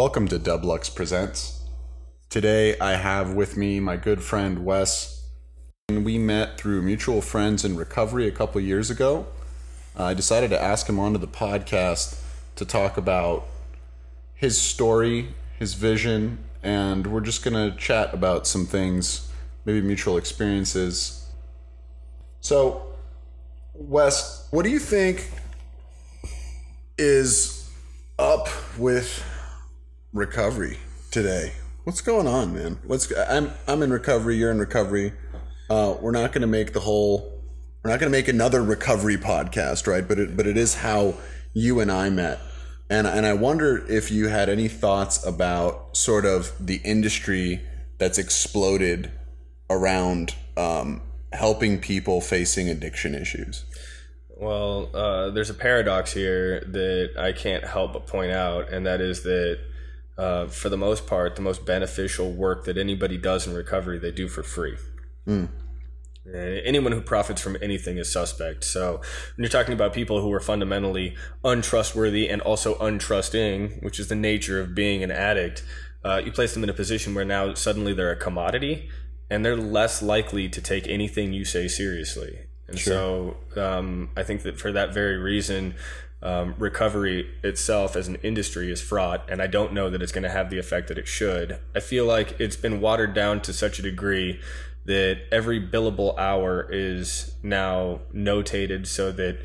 Welcome to Dublux Presents. Today I have with me my good friend Wes. And We met through mutual friends in recovery a couple years ago. I decided to ask him onto the podcast to talk about his story, his vision, and we're just going to chat about some things, maybe mutual experiences. So, Wes, what do you think is up with recovery today? What's going on, man? What's I'm I'm in recovery. You're in recovery. Uh, we're not going to make the whole. We're not going to make another recovery podcast, right? But it but it is how you and I met, and and I wonder if you had any thoughts about sort of the industry that's exploded around um, helping people facing addiction issues. Well, uh, there's a paradox here that I can't help but point out, and that is that uh, for the most part, the most beneficial work that anybody does in recovery, they do for free. Mm. Anyone who profits from anything is suspect. So when you're talking about people who are fundamentally untrustworthy and also untrusting, which is the nature of being an addict, uh, you place them in a position where now suddenly they're a commodity and they're less likely to take anything you say seriously. And sure. so um, I think that for that very reason, um, recovery itself as an industry is fraught, and I don't know that it's going to have the effect that it should. I feel like it's been watered down to such a degree that every billable hour is now notated so that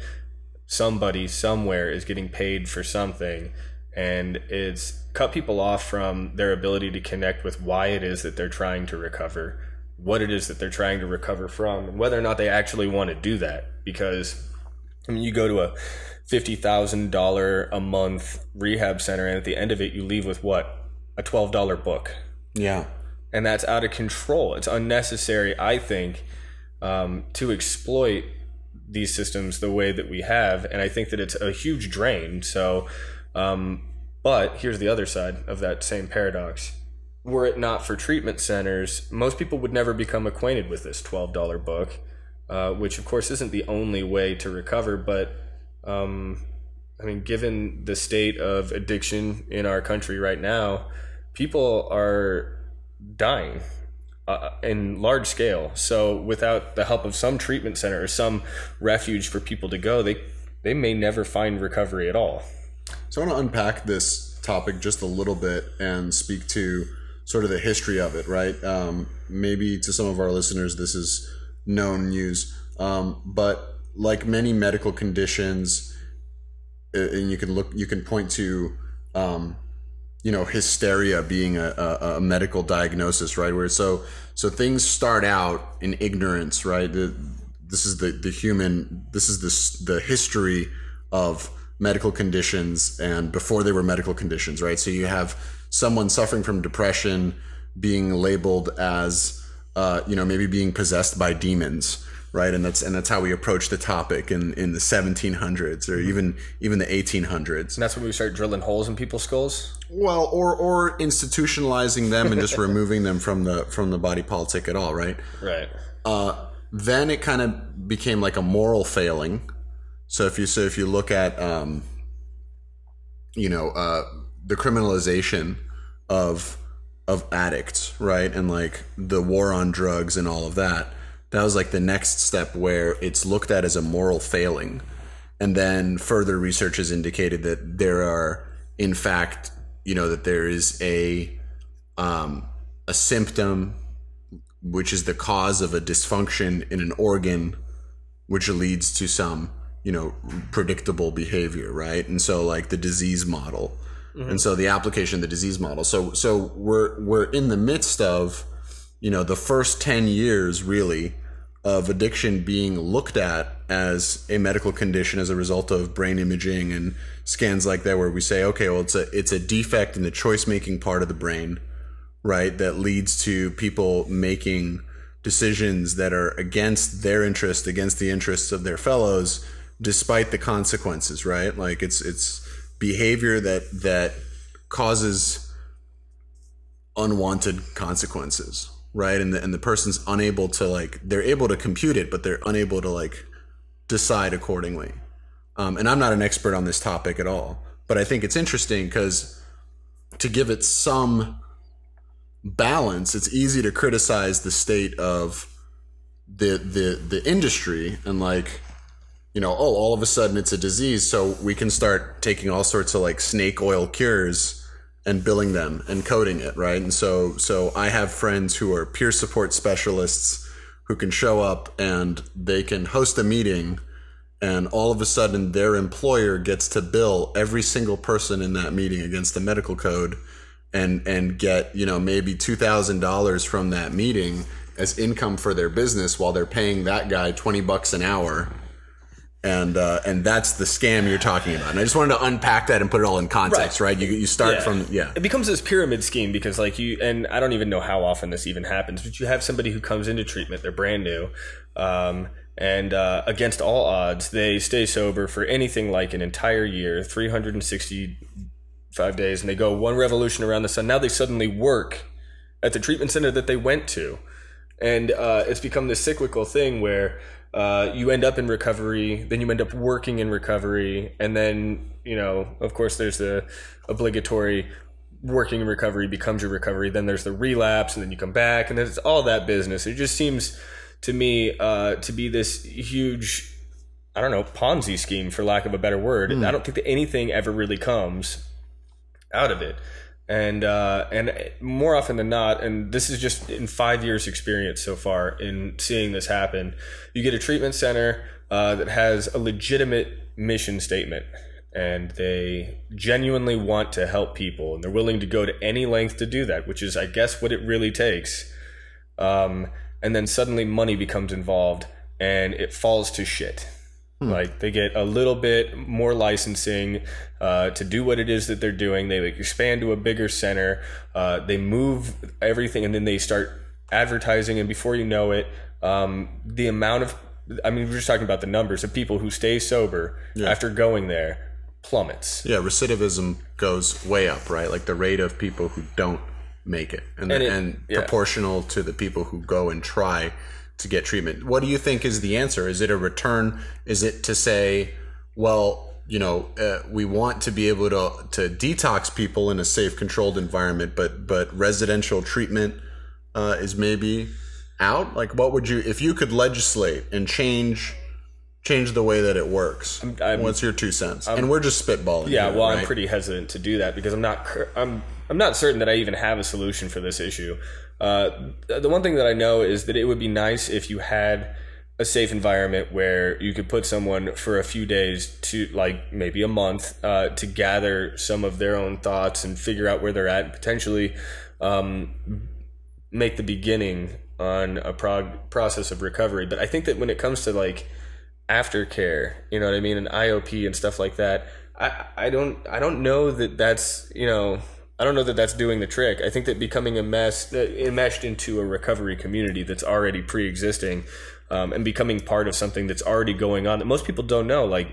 somebody somewhere is getting paid for something and it's cut people off from their ability to connect with why it is that they're trying to recover what it is that they're trying to recover from and whether or not they actually want to do that because I mean you go to a $50,000 a month rehab center and at the end of it you leave with what? A $12 book. Yeah. And that's out of control. It's unnecessary i think um, to exploit these systems the way that we have and i think that it's a huge drain. So um, but here's the other side of that same paradox. Were it not for treatment centers, most people would never become acquainted with this $12 book, uh, which of course isn't the only way to recover. But um, I mean, given the state of addiction in our country right now, people are dying uh, in large scale. So without the help of some treatment center or some refuge for people to go, they they may never find recovery at all. So I want to unpack this topic just a little bit and speak to sort of the history of it, right? Um, maybe to some of our listeners, this is known news, um, but like many medical conditions, and you can look, you can point to, um, you know, hysteria being a, a, a, medical diagnosis, right? Where so so things start out in ignorance, right? The, this is the the human. This is this the history of medical conditions and before they were medical conditions, right? So you have someone suffering from depression being labeled as uh, you know maybe being possessed by demons right and that's and that's how we approach the topic in in the 1700s or mm-hmm. even even the 1800s and that's when we start drilling holes in people's skulls well or or institutionalizing them and just removing them from the from the body politic at all right right uh, then it kind of became like a moral failing so if you so if you look at um, you know uh, the criminalization of of addicts, right? And like the war on drugs and all of that. That was like the next step where it's looked at as a moral failing. And then further research has indicated that there are in fact, you know, that there is a um a symptom which is the cause of a dysfunction in an organ which leads to some, you know, predictable behavior, right? And so like the disease model Mm-hmm. And so the application of the disease model. So so we're we're in the midst of, you know, the first 10 years really of addiction being looked at as a medical condition as a result of brain imaging and scans like that where we say okay well it's a it's a defect in the choice making part of the brain right that leads to people making decisions that are against their interest against the interests of their fellows despite the consequences right? Like it's it's behavior that that causes unwanted consequences right? And the, and the person's unable to like they're able to compute it but they're unable to like decide accordingly. Um, and i'm not an expert on this topic at all but i think it's interesting because to give it some balance, it's easy to criticize the state of the the the industry and like you know, oh, all of a sudden it's a disease, so we can start taking all sorts of like snake oil cures and billing them and coding it, right? And so so I have friends who are peer support specialists who can show up and they can host a meeting and all of a sudden their employer gets to bill every single person in that meeting against the medical code and and get, you know, maybe $2,000 from that meeting as income for their business while they're paying that guy 20 bucks an hour and uh, and that's the scam you're talking about. And I just wanted to unpack that and put it all in context, right? right? You you start yeah. from yeah. It becomes this pyramid scheme because like you and I don't even know how often this even happens, but you have somebody who comes into treatment, they're brand new. Um, and uh, against all odds, they stay sober for anything like an entire year, 365 days, and they go one revolution around the sun. Now they suddenly work at the treatment center that they went to. And uh, it's become this cyclical thing where uh, you end up in recovery, then you end up working in recovery, and then you know, of course, there's the obligatory working in recovery becomes your recovery. Then there's the relapse, and then you come back, and there's all that business. It just seems to me uh, to be this huge, I don't know, Ponzi scheme, for lack of a better word. Mm. I don't think that anything ever really comes out of it and uh, and more often than not, and this is just in five years' experience so far in seeing this happen, you get a treatment center uh, that has a legitimate mission statement, and they genuinely want to help people, and they're willing to go to any length to do that, which is, I guess, what it really takes. Um, and then suddenly money becomes involved, and it falls to shit Hmm. Like they get a little bit more licensing uh, to do what it is that they're doing. They expand to a bigger center. Uh, they move everything, and then they start advertising. And before you know it, um, the amount of I mean, we're just talking about the numbers of people who stay sober yeah. after going there plummets. Yeah, recidivism goes way up, right? Like the rate of people who don't make it, and and, it, and yeah. proportional to the people who go and try to get treatment. What do you think is the answer? Is it a return? Is it to say, well, you know, uh, we want to be able to to detox people in a safe, controlled environment, but but residential treatment uh, is maybe out. Like, what would you if you could legislate and change? change the way that it works. I'm, I'm, What's your two cents? I'm, and we're just spitballing. Yeah, here, well, right? I'm pretty hesitant to do that because I'm not. I'm I'm not certain that I even have a solution for this issue. Uh, the one thing that I know is that it would be nice if you had a safe environment where you could put someone for a few days to like maybe a month uh, to gather some of their own thoughts and figure out where they're at and potentially um, make the beginning on a prog- process of recovery but i think that when it comes to like aftercare you know what i mean and iop and stuff like that i i don't i don't know that that's you know I don't know that that's doing the trick. I think that becoming a mess, uh, enmeshed into a recovery community that's already pre-existing, um, and becoming part of something that's already going on that most people don't know. Like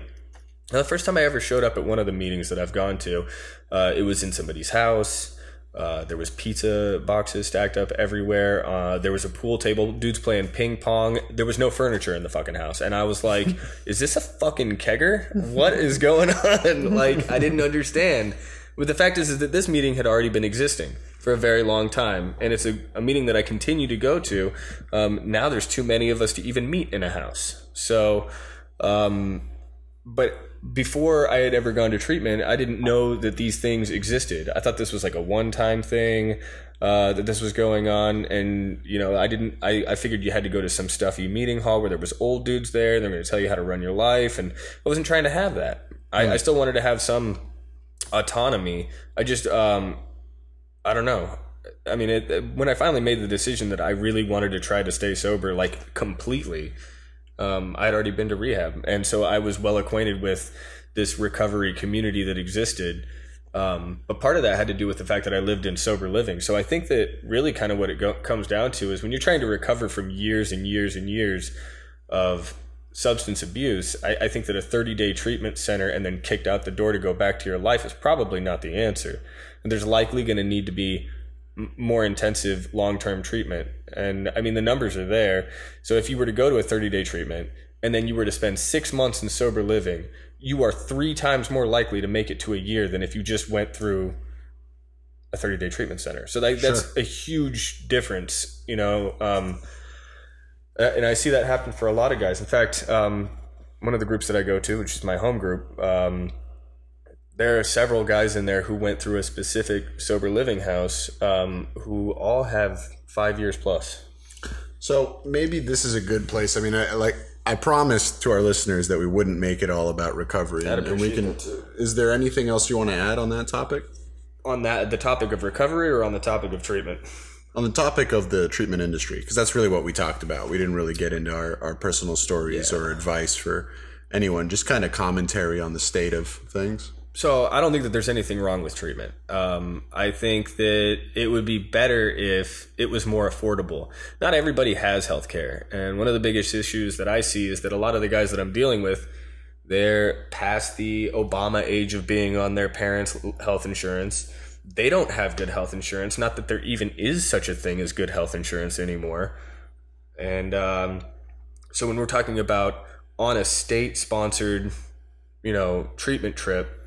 the first time I ever showed up at one of the meetings that I've gone to, uh, it was in somebody's house. Uh, there was pizza boxes stacked up everywhere. Uh, there was a pool table. Dudes playing ping pong. There was no furniture in the fucking house, and I was like, "Is this a fucking kegger? What is going on?" like, I didn't understand. But the fact is, is that this meeting had already been existing for a very long time, and it's a, a meeting that I continue to go to. Um, now there's too many of us to even meet in a house. So, um, but before I had ever gone to treatment, I didn't know that these things existed. I thought this was like a one-time thing. Uh, that this was going on, and you know, I didn't. I, I figured you had to go to some stuffy meeting hall where there was old dudes there. And they're going to tell you how to run your life, and I wasn't trying to have that. I, I still wanted to have some autonomy. I just, um, I don't know. I mean, it, when I finally made the decision that I really wanted to try to stay sober, like completely, um, I had already been to rehab, and so I was well acquainted with this recovery community that existed. Um, but part of that had to do with the fact that I lived in sober living. So I think that really kind of what it go- comes down to is when you're trying to recover from years and years and years of substance abuse, I, I, think that a 30 day treatment center and then kicked out the door to go back to your life is probably not the answer. And there's likely going to need to be m- more intensive long term treatment. And I mean, the numbers are there. So if you were to go to a 30 day treatment and then you were to spend six months in sober living, you are three times more likely to make it to a year than if you just went through a 30 day treatment center. So that, that's a huge difference, you know. Um, and I see that happen for a lot of guys. In fact, um, one of the groups that I go to, which is my home group, um, there are several guys in there who went through a specific sober living house um, who all have five years plus. So maybe this is a good place. I mean, I, like I promised to our listeners that we wouldn't make it all about recovery, and, and we can. Is there anything else you want to add on that topic? On that, the topic of recovery or on the topic of treatment? On the topic of the treatment industry, because that's really what we talked about. We didn't really get into our, our personal stories or advice for anyone, just kind of commentary on the state of things. So I don't think that there's anything wrong with treatment. Um, I think that it would be better if it was more affordable. Not everybody has health care. And one of the biggest issues that I see is that a lot of the guys that I'm dealing with, they're past the Obama age of being on their parents' health insurance. They don't have good health insurance. Not that there even is such a thing as good health insurance anymore. And um, so when we're talking about on a state sponsored, you know, treatment trip,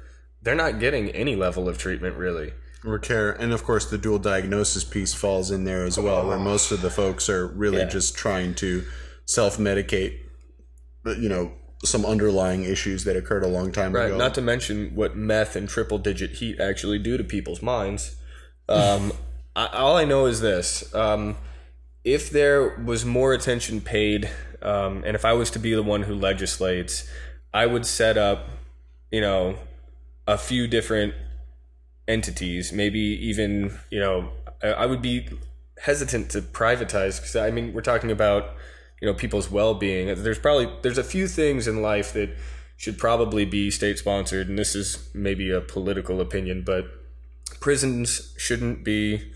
they're not getting any level of treatment really. Or care, and of course, the dual diagnosis piece falls in there as well, where most of the folks are really Yeah. just trying to self medicate, you know, some underlying issues that occurred a long time Right. ago. Not to mention what meth and triple digit heat actually do to people's minds. Um, I, all I know is this: um, if there was more attention paid, um, and if I was to be the one who legislates, I would set up, you know, a few different entities, maybe even, you know, I, I would be hesitant to privatize because I mean, we're talking about, you know, people's well being. There's probably, there's a few things in life that should probably be state sponsored, and this is maybe a political opinion, but prisons shouldn't be,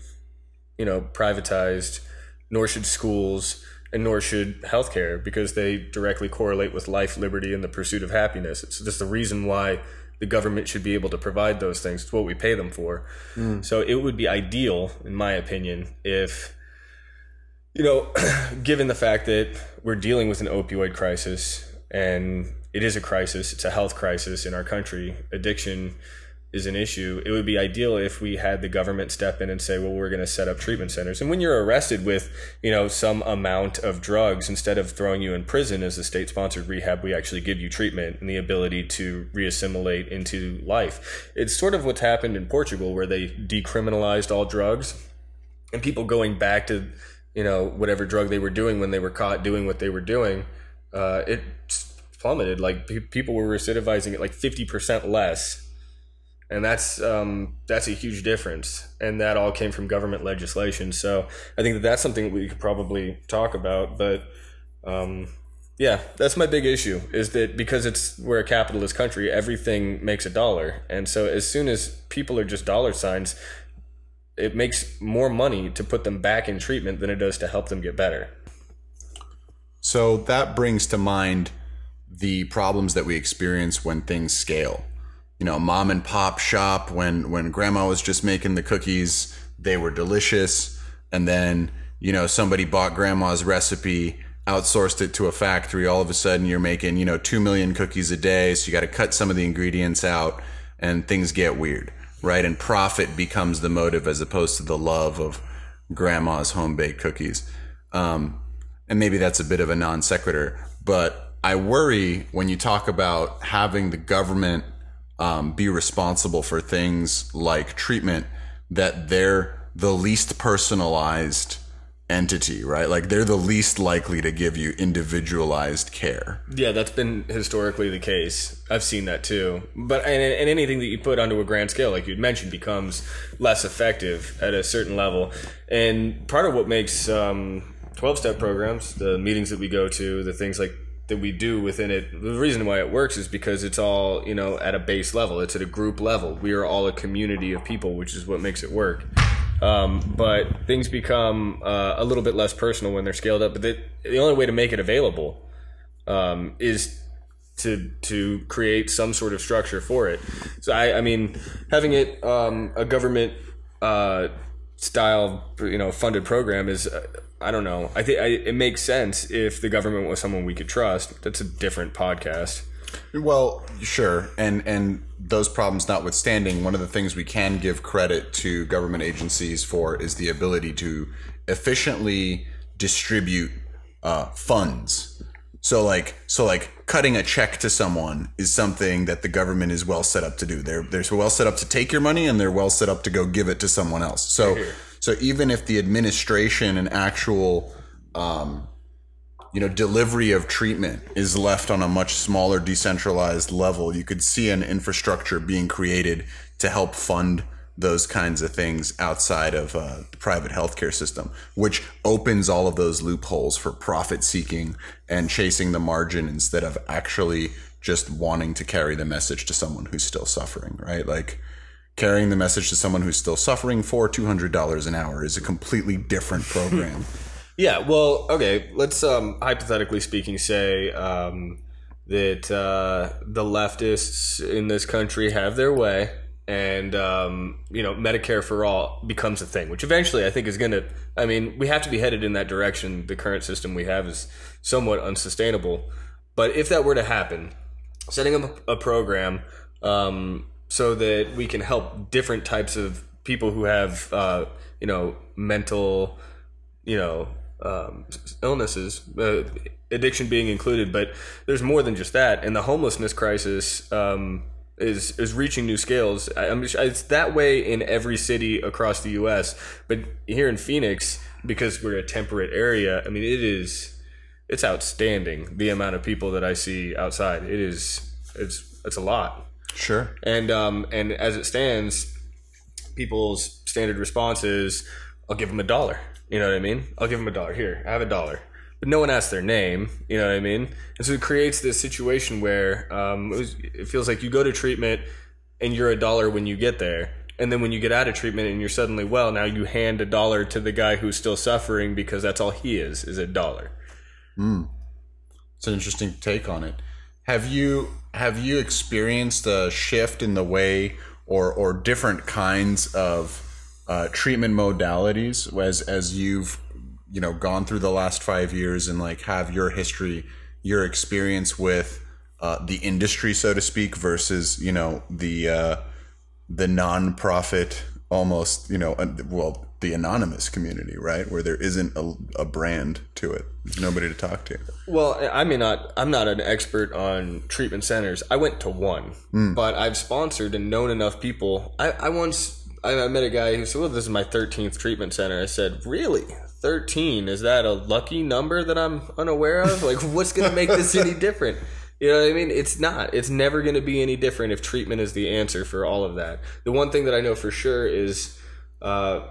you know, privatized, nor should schools, and nor should healthcare because they directly correlate with life, liberty, and the pursuit of happiness. It's just the reason why the government should be able to provide those things. It's what we pay them for. Hmm. So it would be ideal, in my opinion, if you know, given the fact that we're dealing with an opioid crisis and it is a crisis, it's a health crisis in our country, addiction is an issue. It would be ideal if we had the government step in and say, well, we're going to set up treatment centers. And when you're arrested with, you know, some amount of drugs, instead of throwing you in prison as a state sponsored rehab, we actually give you treatment and the ability to reassimilate into life. It's sort of what's happened in Portugal where they decriminalized all drugs and people going back to you know whatever drug they were doing when they were caught doing what they were doing uh, it plummeted. Like pe- people were recidivizing at like 50% less. And that's um, that's a huge difference. And that all came from government legislation. So i think that that's something we could probably talk about. But um, yeah that's my big issue is that because it's we're a capitalist country everything makes a dollar. And so as soon as people are just dollar signs it makes more money to put them back in treatment than it does to help them get better. So that brings to mind the problems that we experience when things scale. You know, mom and pop shop when when grandma was just making the cookies, they were delicious, and then, you know, somebody bought grandma's recipe, outsourced it to a factory, all of a sudden you're making, you know, 2 million cookies a day, so you got to cut some of the ingredients out and things get weird, right? And profit becomes the motive as opposed to the love of grandma's home baked cookies. Um, and maybe that's a bit of a non sequitur, but I worry when you talk about having the government um, be responsible for things like treatment that they're the least personalized entity, right? Like they're the least likely to give you individualized care. Yeah, that's been historically the case. I've seen that too. But and, and anything that you put onto a grand scale, like you'd mentioned, becomes less effective at a certain level. And part of what makes um, 12 step programs, the meetings that we go to, the things like that we do within it, the reason why it works is because it's all, you know, at a base level. It's at a group level. We are all a community of people, which is what makes it work. Um, but things become uh, a little bit less personal when they're scaled up. But the, the only way to make it available um, is to to create some sort of structure for it. So I, I mean, having it um, a government uh, style, you know, funded program is. Uh, I don't know. I think it makes sense if the government was someone we could trust. That's a different podcast. Well, sure, and and those problems notwithstanding, one of the things we can give credit to government agencies for is the ability to efficiently distribute uh, funds. So like so like cutting a check to someone is something that the government is well set up to do. They're they're well set up to take your money and they're well set up to go give it to someone else. So so even if the administration and actual um, you know delivery of treatment is left on a much smaller decentralized level. You could see an infrastructure being created to help fund those kinds of things outside of uh, the private healthcare system which opens all of those loopholes for profit seeking and chasing the margin instead of actually just wanting to carry the message to someone who's still suffering right? Like carrying the message to someone who's still suffering for $200 an hour is a completely different program Yeah, well, okay. Let's um, hypothetically speaking say um, that uh, the leftists in this country have their way, and um, you know Medicare for all becomes a thing, which eventually I think is going to. I mean, we have to be headed in that direction. The current system we have is somewhat unsustainable, but if that were to happen, setting up a program um, so that we can help different types of people who have uh, you know mental you know um, illnesses, uh, addiction being included. But there's more than just that, and the homelessness crisis um, is is reaching new scales. I, it's that way in every city across the U.S. But here in Phoenix, because we're a temperate area, I mean, it is it's outstanding the amount of people that I see outside. It is it's it's a lot. sure And um and as it stands, people's standard response is, "I'll give them a dollar." You know what I mean? I'll give them a dollar. Here, I have a dollar. But no one asks their name. You know what I mean? And so it creates this situation where um, it, was, it feels like you go to treatment and you're a dollar when you get there. And then when you get out of treatment and you're suddenly well, now you hand a dollar to the guy who's still suffering because that's all he is, is a dollar. It's an interesting take on it. Have you have you experienced a shift in the way or or different kinds of uh, treatment modalities as as you've you know gone through the last five years and like have your history, your experience with uh, the industry, so to speak, versus you know the uh, the non-profit almost you know uh, well the anonymous community right where there isn't a, a brand to it there's nobody to talk to Well, I mean, not I'm not an expert on treatment centers. I went to one, but I've sponsored and known enough people. I, I once I, I met a guy who said, "Well, this is my 13th treatment center." I said, "Really? 13? Is that a lucky number that I'm unaware of? Like, what's going to make this any different?" You know what I mean? It's not. It's never going to be any different if treatment is the answer for all of that. The one thing that I know for sure is. Uh,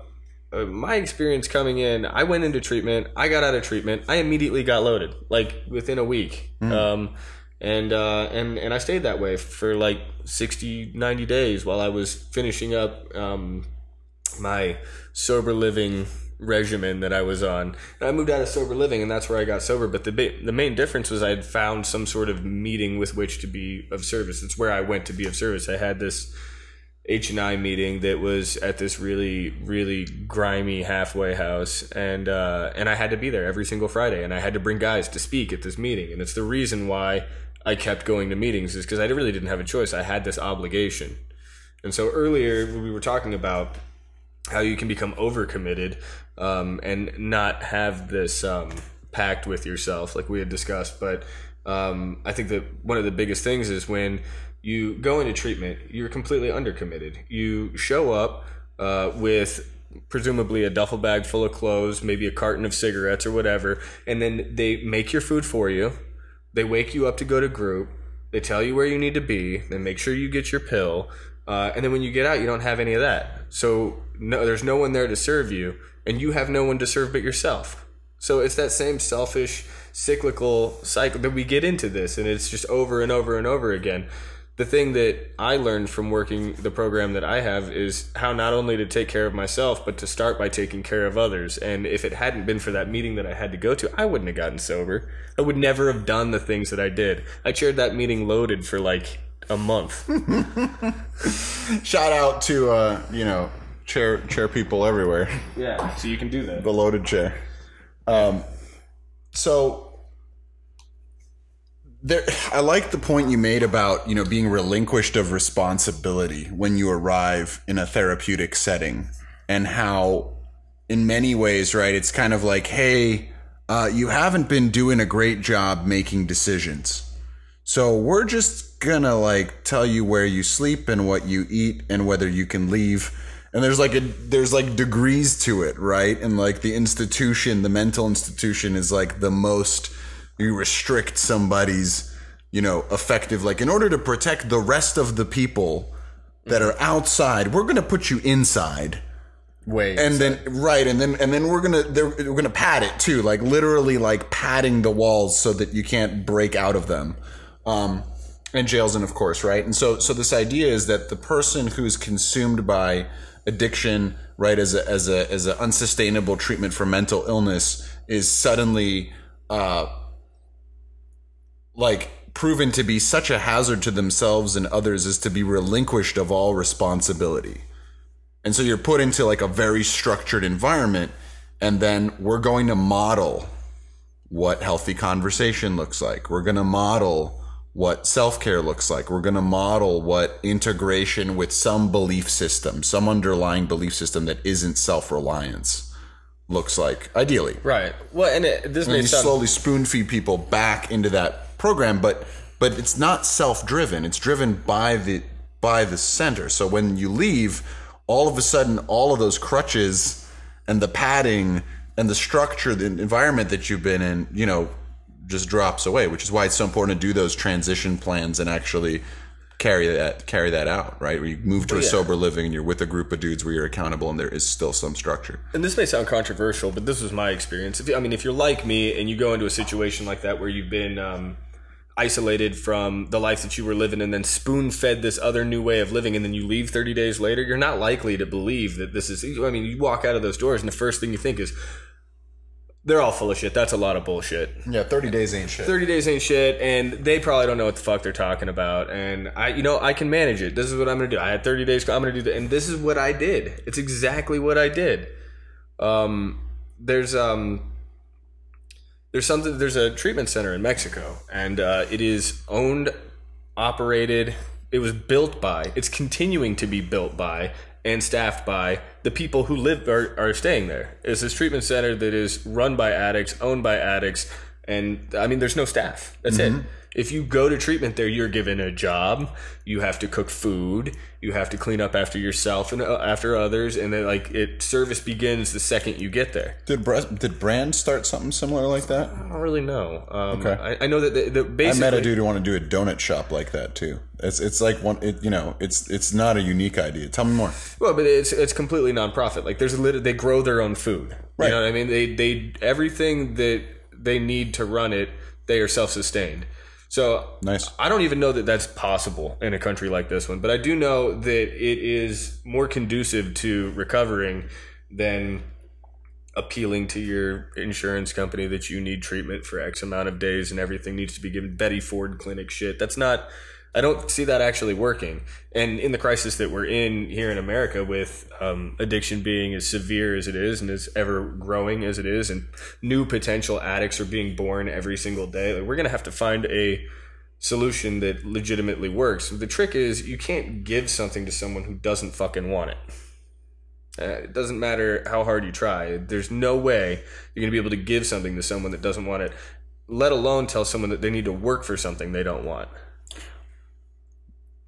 uh, my experience coming in, I went into treatment. I got out of treatment. I immediately got loaded, like within a week. Um, and uh, and and I stayed that way for like 60, 90 days while I was finishing up um, my sober living regimen that I was on. And I moved out of sober living, and that's where I got sober. But the ba- the main difference was I had found some sort of meeting with which to be of service. It's where I went to be of service. I had this H and I meeting that was at this really really grimy halfway house, and uh, and I had to be there every single Friday, and I had to bring guys to speak at this meeting, and it's the reason why I kept going to meetings is because I really didn't have a choice. I had this obligation, and so earlier we were talking about how you can become overcommitted um, and not have this um, pact with yourself, like we had discussed. But um, I think that one of the biggest things is when you go into treatment, you're completely undercommitted. You show up uh, with presumably a duffel bag full of clothes, maybe a carton of cigarettes or whatever, and then they make your food for you. They wake you up to go to group. They tell you where you need to be. They make sure you get your pill. Uh, and then when you get out, you don't have any of that. So no, there's no one there to serve you, and you have no one to serve but yourself. So it's that same selfish, cyclical cycle that we get into this, and it's just over and over and over again. The thing that I learned from working the program that I have is how not only to take care of myself, but to start by taking care of others. And if it hadn't been for that meeting that I had to go to, I wouldn't have gotten sober. I would never have done the things that I did. I chaired that meeting loaded for like a month. Shout out to uh, you know chair chair people everywhere. yeah, so you can do that. The loaded chair. Um, so there i like the point you made about you know being relinquished of responsibility when you arrive in a therapeutic setting and how in many ways right it's kind of like hey uh, you haven't been doing a great job making decisions. So we're just gonna like tell you where you sleep and what you eat and whether you can leave. And there's like a there's like degrees to it right? And like the institution the mental institution is like the most you restrict somebody's you know effective like in order to protect the rest of the people that are outside we're going to put you inside. Wait. and then right and then and then we're gonna they're, we're gonna pad it too like literally like padding the walls so that you can't break out of them. Um and jails and of course right? And so so this idea is that the person who's consumed by addiction right as a as a as an unsustainable treatment for mental illness is suddenly uh like proven to be such a hazard to themselves and others is to be relinquished of all responsibility. And so you're put into like a very structured environment and then we're going to model what healthy conversation looks like. We're going to model what self-care looks like. We're going to model what integration with some belief system some underlying belief system that isn't self-reliance looks like ideally. Right. Well, and it, this and may you sound slowly spoon feed people back into that program but but it's not self-driven it's driven by the by the center so when you leave all of a sudden all of those crutches and the padding and the structure the environment that you've been in you know just drops away which is why it's so important to do those transition plans and actually carry that carry that out right where you move to a yeah. sober living and you're with a group of dudes where you're accountable and there is still some structure and this may sound controversial, but this was my experience. If I mean, if you're like me and you go into a situation like that where you've been um, isolated from the life that you were living and then spoon fed this other new way of living, and then you leave 30 days later, you're not likely to believe that this is. I mean, you walk out of those doors, and the first thing you think is, they're all full of shit. That's a lot of bullshit. yeah 30 days ain't shit 30 days ain't shit and they probably don't know what the fuck they're talking about and i you know i can manage it this is what i'm gonna do i had 30 days i'm gonna do that and this is what i did it's exactly what i did um there's um there's something there's a treatment center in mexico and uh, it is owned operated it was built by it's continuing to be built by and staffed by the people who live are, are staying there. It's this treatment center that is run by addicts owned by addicts and i mean there's no staff. That's it if you go to treatment there you're given a job you have to cook food you have to clean up after yourself and uh, after others and then like it service begins the second you get there did Bra- did brand start something similar like that i don't really know um, Okay. I, I know that the, the I met a dude who want to do a donut shop like that too. It's it's like one, it, you know, it's it's not a unique idea. Tell me more. Well, but it's it's completely nonprofit. Like there's a lit- they grow their own food. Right. You know what I mean? They they everything that they need to run it, they are self sustained. So Nice. I don't even know that that's possible in a country like this one, but I do know that it is more conducive to recovering than appealing to your insurance company that you need treatment for X amount of days and everything needs to be given Betty Ford clinic shit. That's not I don't see that actually working. And in the crisis that we're in here in America, with um, addiction being as severe as it is and as ever growing as it is, and new potential addicts are being born every single day, like, we're going to have to find a solution that legitimately works. The trick is you can't give something to someone who doesn't fucking want it. Uh, it doesn't matter how hard you try. There's no way you're going to be able to give something to someone that doesn't want it, let alone tell someone that they need to work for something they don't want.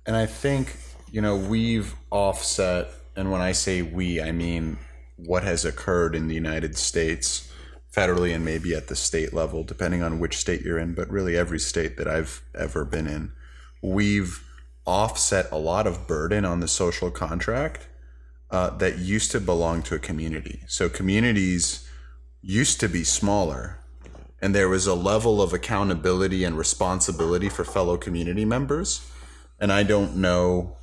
And I think you know we've offset, and when I say we, I mean what has occurred in the United States, federally and maybe at the state level, depending on which state you're in. But really, every state that I've ever been in, we've offset a lot of burden on the social contract uh, that used to belong to a community. So communities used to be smaller, and there was a level of accountability and responsibility for fellow community members. And I don't know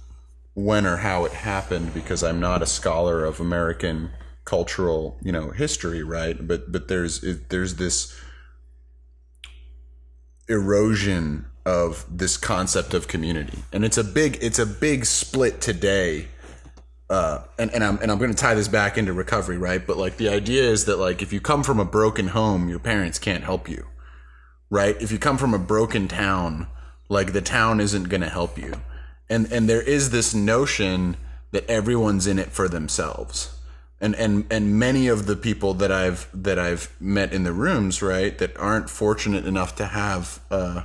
when or how it happened because I'm not a scholar of American cultural, you know, history, right? But but there's it, there's this erosion of this concept of community, and it's a big it's a big split today. Uh, and, and I'm and I'm going to tie this back into recovery, right? But like the idea is that like if you come from a broken home, your parents can't help you, right? If you come from a broken town, like the town isn't going to help you. And and there is this notion that everyone's in it for themselves. And and and many of the people that I've that I've met in the rooms, right, that aren't fortunate enough to have uh,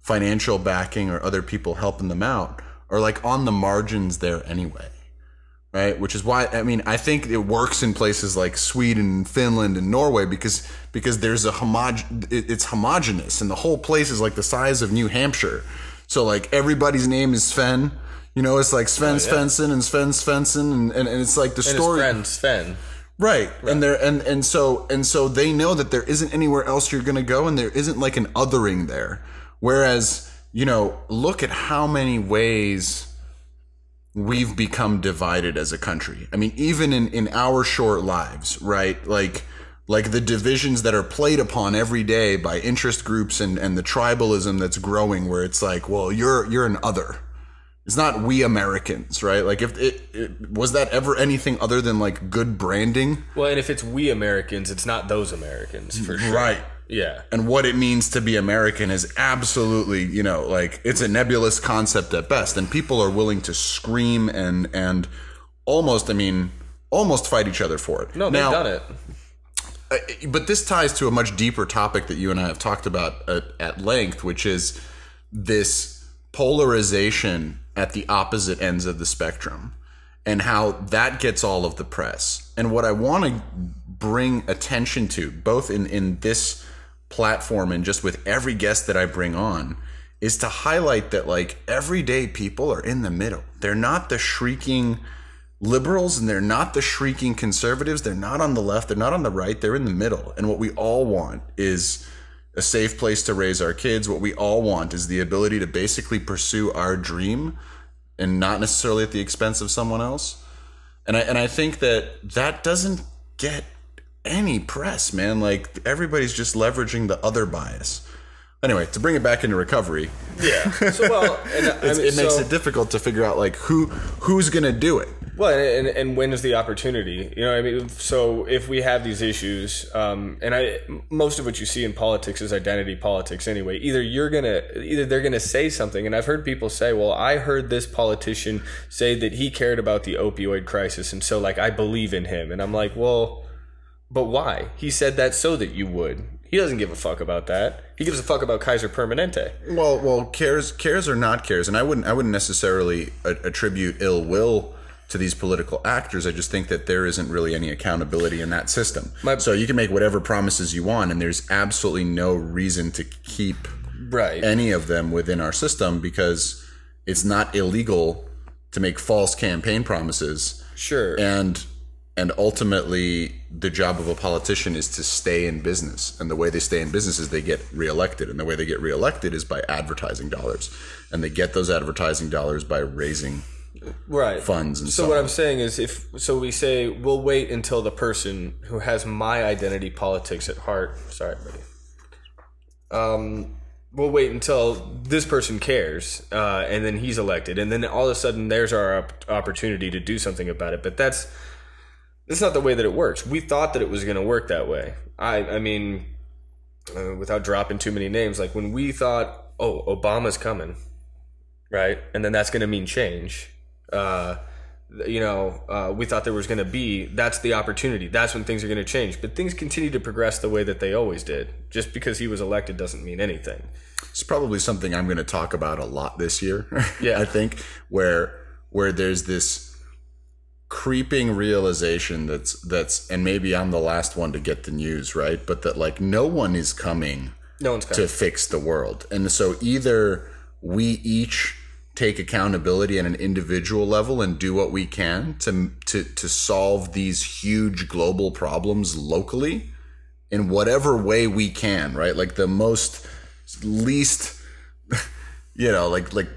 financial backing or other people helping them out, are like on the margins there anyway right? Which is why I mean I think it works in places like Sweden, and Finland, and Norway because because there's a homog it's homogenous and the whole place is like the size of New Hampshire. So like everybody's name is Sven. You know, it's like Sven Oh, yeah. Svensson and Sven Svensson and, and, and it's like the And story friend Sven. Right. And there and and so and so they know that there isn't anywhere else you're going to go and there isn't like an othering there. Whereas, you know, look at how many ways we've become divided as a country. I mean, even in in our short lives, right? Like like the divisions that are played upon every day by interest groups and and the tribalism that's growing where it's like, well, you're you're an other. It's not we Americans, right? Like if it, it was that ever anything other than like good branding? Well, and if it's we Americans, it's not those Americans for sure. Right. Yeah. and what it means to be American is absolutely, you know, like it's a nebulous concept at best. And people are willing to scream and and almost, I mean, almost fight each other for it. No, they've Now, done it. uh, But this ties to a much deeper topic that you and I have talked about at, at length, which is this polarization at the opposite ends of the spectrum and how that gets all of the press. And what I want to bring attention to, both in, in this platform and just with every guest that I bring on, is to highlight that like everyday people are in the middle. They're not the shrieking liberals and they're not the shrieking conservatives. They're not on the left. They're not on the right. They're in the middle. And what we all want is a safe place to raise our kids. What we all want is the ability to basically pursue our dream and not necessarily at the expense of someone else. And I and I think that that doesn't get any press, man. Like everybody's just leveraging the other bias. Anyway, to bring it back into recovery, Yeah. So well, and, I mean, it makes so- it difficult to figure out like who who's gonna do it. Well, and, and when is the opportunity? You know, I mean, so if we have these issues, um, and I, most of what you see in politics is identity politics anyway. Either you're gonna, either they're gonna say something, and I've heard people say, "Well, I heard this politician say that he cared about the opioid crisis, and so like I believe in him," and I'm like, "Well, but why? He said that so that you would. He doesn't give a fuck about that. He gives a fuck about Kaiser Permanente." Well, well, cares cares or not cares, and I wouldn't I wouldn't necessarily a- attribute ill will to these political actors. I just think that there isn't really any accountability in that system. My- so you can make whatever promises you want, and there's absolutely no reason to keep Right. any of them within our system because it's not illegal to make false campaign promises sure. and and ultimately the job of a politician is to stay in business. And the way they stay in business is they get reelected. And the way they get reelected is by advertising dollars. And they get those advertising dollars by raising right. funds and so so what i'm saying is if so we say we'll wait until the person who has my identity politics at heart sorry buddy. Um we'll wait until this person cares uh, and then he's elected. And then all of a sudden there's our op- opportunity to do something about it. But that's that's not the way that it works we thought that it was going to work that way i i mean uh, without dropping too many names like when we thought oh obama's coming right and then that's going to mean change uh, you know, uh, we thought there was going to be. That's the opportunity. That's when things are going to change. But things continue to progress the way that they always did. Just because he was elected doesn't mean anything. it's probably something i'm going to talk about a lot this year Yeah. i think where where there's this creeping realization that's that's and maybe i'm the last one to get the news right but that like no one is coming No one's coming. to fix the world. And so either we each take accountability at an individual level and do what we can to to to solve these huge global problems locally in whatever way we can, right? Like the most least you know, like like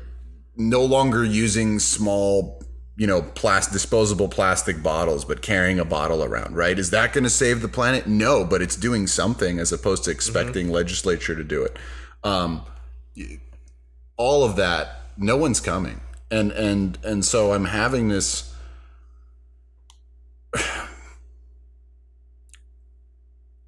no longer using small you know, plastic disposable plastic bottles, but carrying a bottle around, right? Is that going to save the planet? No, but it's doing something as opposed to expecting legislature to do it. Um, all of that, no one's coming, and and and so I'm having this.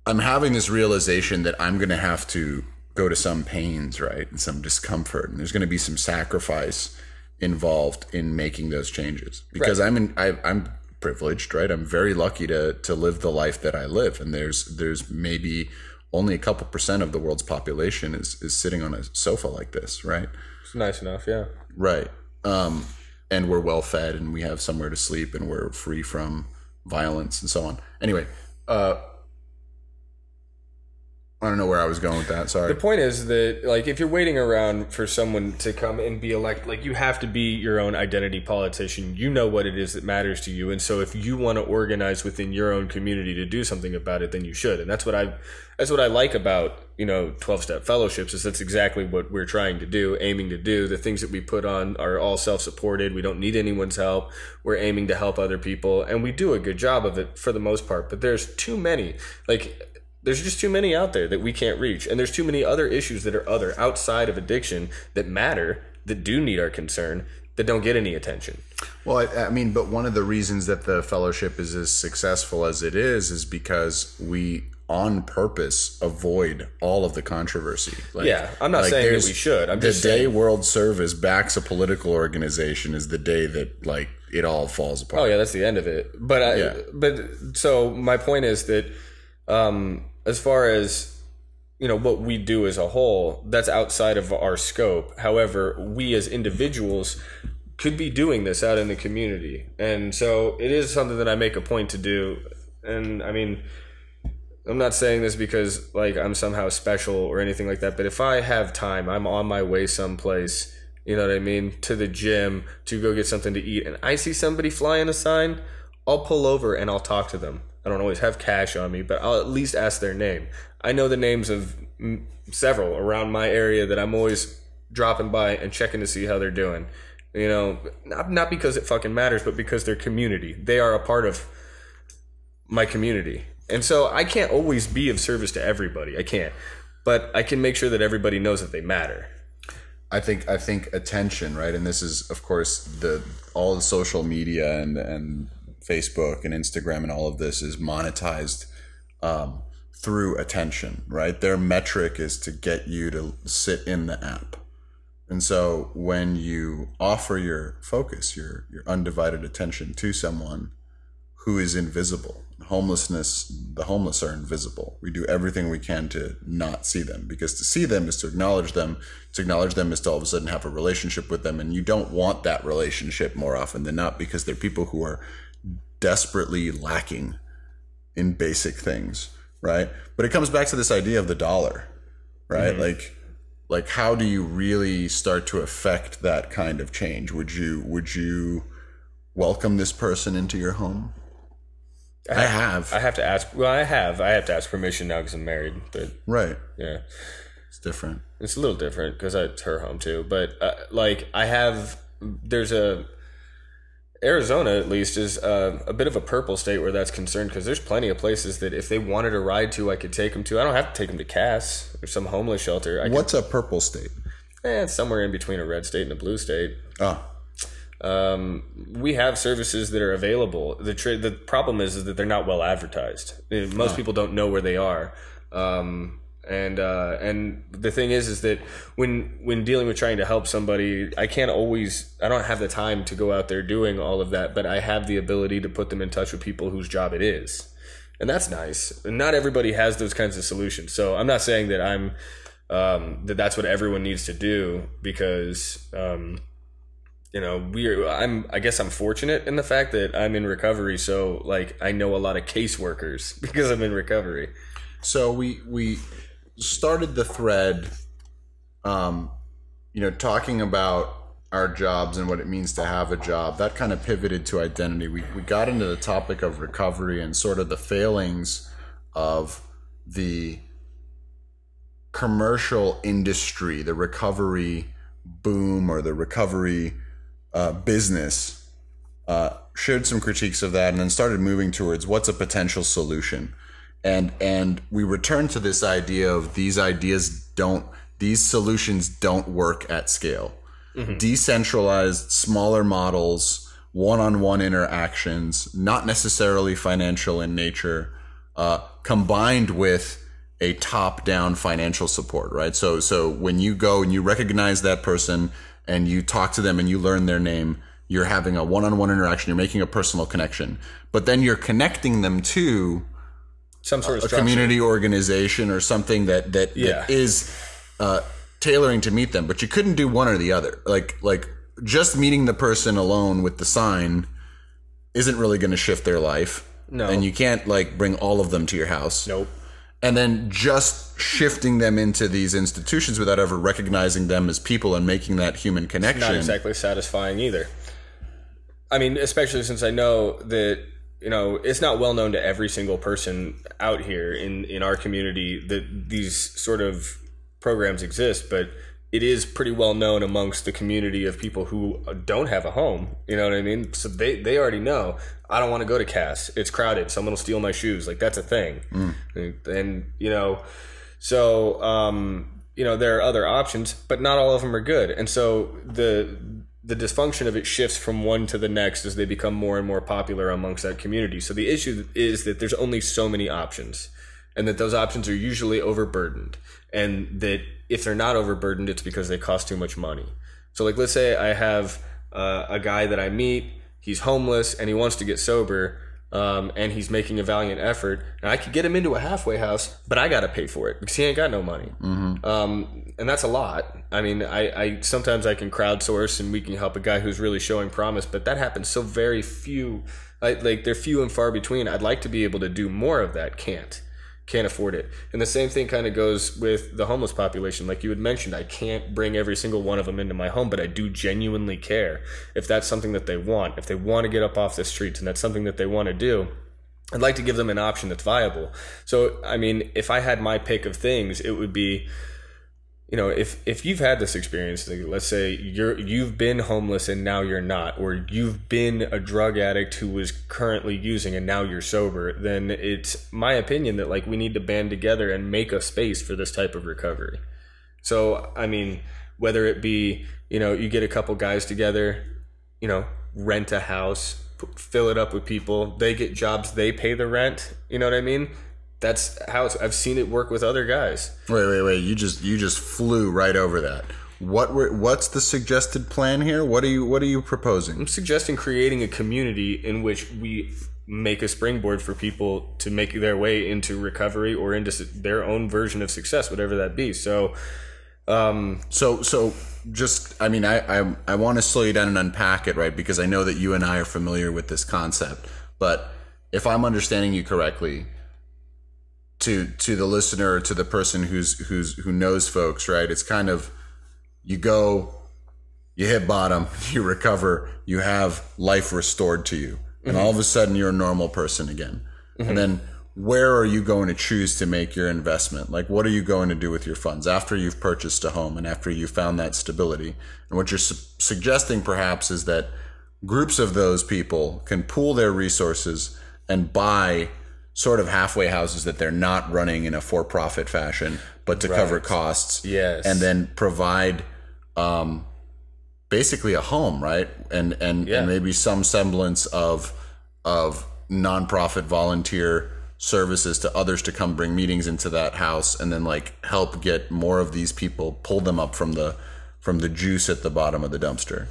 I'm having this realization that I'm going to have to go to some pains, right, and some discomfort, and there's going to be some sacrifice involved in making those changes. Because I'm in, I, I'm privileged, right? I'm very lucky to to live the life that I live, and there's there's maybe only a couple percent of the world's population is is sitting on a sofa like this, right? It's nice enough, yeah. Right. Um, and we're well fed, and we have somewhere to sleep, and we're free from violence and so on. Anyway, uh, I don't know where I was going with that. Sorry. The point is that, like, if you're waiting around for someone to come and be elected, like, you have to be your own identity politician. You know what it is that matters to you, and so if you want to organize within your own community to do something about it, then you should. And that's what I, that's what I like about you know twelve step fellowships is that's exactly what we're trying to do, aiming to do. The things that we put on are all self supported. We don't need anyone's help. We're aiming to help other people, and we do a good job of it for the most part. But there's too many, like there's just too many out there that we can't reach and there's too many other issues that are other outside of addiction that matter that do need our concern that don't get any attention Well, I, I mean, but one of the reasons that the fellowship is as successful as it is is because we, on purpose, avoid all of the controversy. Like, yeah i'm not like, saying that we should i'm the just day saying World Service backs a political organization is the day that like it all falls apart. oh yeah that's the end of it but I, Yeah. but so my point is that um as far as you know what we do as a whole that's outside of our scope. However we as individuals could be doing this out in the community. And so it is something that i make a point to do. And i mean i'm not saying this because like i'm somehow special or anything like that but if i have time i'm on my way someplace you know what i mean to the gym to go get something to eat. And i see somebody flying a sign i'll pull over and i'll talk to them i don't always have cash on me but i'll at least ask their name i know the names of several around my area that i'm always dropping by and checking to see how they're doing you know not, not because it fucking matters but because they're community they are a part of my community. And so I can't always be of service to everybody. I can't. But I can make sure that everybody knows that they matter. I think I think attention, right? And this is of course the all the social media and and Facebook and Instagram and all of this is monetized um, through attention, right? Their metric is to get you to sit in the app. And so when you offer your focus, your your undivided attention to someone who is invisible, homelessness, the homeless are invisible. We do everything we can to not see them because to see them is to acknowledge them. To acknowledge them is to all of a sudden have a relationship with them. And you don't want that relationship more often than not because they're people who are desperately lacking in basic things, right? But it comes back to this idea of the dollar, right? Like like how do you really start to affect that kind of change? Would you would you welcome this person into your home? I have. I have to ask. Well, I have. I have to ask permission now because I'm married. But Right. yeah, It's different. it's a little different because it's her home too. But uh, like, I have. There's a Arizona at least is uh, a bit of a purple state where that's concerned because there's plenty of places that if they wanted a ride to, I could take them to. I don't have to take them to Cass or some homeless shelter. I could, What's a purple state? eh, it's somewhere in between a red state and a blue state. Oh, um, we have services that are available. The tra- the problem is, is that they're not well advertised. Uh, Most people don't know where they are. Um, and uh, and the thing is, is that when when dealing with trying to help somebody, I can't always. I don't have the time to go out there doing all of that, but I have the ability to put them in touch with people whose job it is, and that's nice. Not everybody has those kinds of solutions. So I'm not saying that I'm um, that that's what everyone needs to do because. Um, you know we're i'm i guess i'm fortunate in the fact that i'm in recovery so like i know a lot of caseworkers because i'm in recovery so we we started the thread, um, you know, talking about our jobs and what it means to have a job. That kind of pivoted to identity. We we got into the topic of recovery and sort of the failings of the commercial industry, the recovery boom or the recovery uh, business. Uh, shared some critiques of that and then started moving towards what's a potential solution and and we return to this idea of these ideas don't these solutions don't work at scale decentralized smaller models one-on-one interactions not necessarily financial in nature uh, combined with a top down financial support, right? So so when you go and you recognize that person and you talk to them and you learn their name, you're having a one on one interaction, you're making a personal connection. But then you're connecting them to Some sort of a community organization or something that that, Yeah. that is uh, tailoring to meet them. But you couldn't do one or the other. Like like just meeting the person alone with the sign isn't really going to shift their life. No. and you can't like bring all of them to your house. Nope. And then just shifting them into these institutions without ever recognizing them as people and making that human connection. not exactly satisfying either. I mean, especially since I know that you know it's not well known to every single person out here in in our community that these sort of programs exist, but it is pretty well known amongst the community of people who don't have a home. You know what I mean? So they they already know. I don't want to go to Cass. It's crowded. Someone will steal my shoes. Like that's a thing. And you know, so um, you know there are other options, but not all of them are good. And so the the dysfunction of it shifts from one to the next as they become more and more popular amongst that community. So the issue is that there's only so many options, and that those options are usually overburdened, and that if they're not overburdened, it's because they cost too much money. So like let's say I have uh, a guy that I meet, he's homeless and he wants to get sober. Um, and he's making a valiant effort, and I could get him into a halfway house, but I got to pay for it because he ain't got no money. Um, and that's a lot. I mean, I, I sometimes I can crowdsource and we can help a guy who's really showing promise, but that happens so very few. Like, like they're few and far between. I'd like to be able to do more of that. Can't, can't afford it. And the same thing kind of goes with the homeless population. Like you had mentioned, I can't bring every single one of them into my home, but I do genuinely care if that's something that they want. If they want to get up off the streets and that's something that they want to do. I'd like to give them an option that's viable. So, I mean, if I had my pick of things, it would be you know if if you've had this experience like, let's say you're you've been homeless and now you're not or you've been a drug addict who was currently using and now you're sober then it's my opinion that like we need to band together and make a space for this type of recovery. So i mean whether it be you know you get a couple guys together you know rent a house fill it up with people they get jobs they pay the rent you know what i mean that's how it's, i've seen it work with other guys Wait, wait, wait! You just you just flew right over that. What were what's the suggested plan here? What are you what are you proposing? I'm suggesting creating a community in which we make a springboard for people to make their way into recovery or into their own version of success, whatever that be. So, um, So so just I mean I I, I want to slow you down and unpack it right because I know that you and I are familiar with this concept, but if I'm understanding you correctly, to to the listener to the person who's who's who knows folks right, it's kind of you go, you hit bottom, you recover, you have life restored to you, and all of a sudden you're a normal person again, and then where are you going to choose to make your investment? Like, what are you going to do with your funds after you've purchased a home and after you've found that stability? And what you're su- suggesting perhaps is that groups of those people can pool their resources and buy sort of halfway houses that they're not running in a for profit fashion, but to cover costs. Yes. And then provide um, basically a home, right? And and, Yeah. and maybe some semblance of of nonprofit volunteer services to others to come bring meetings into that house and then like help get more of these people pull them up from the from the juice at the bottom of the dumpster.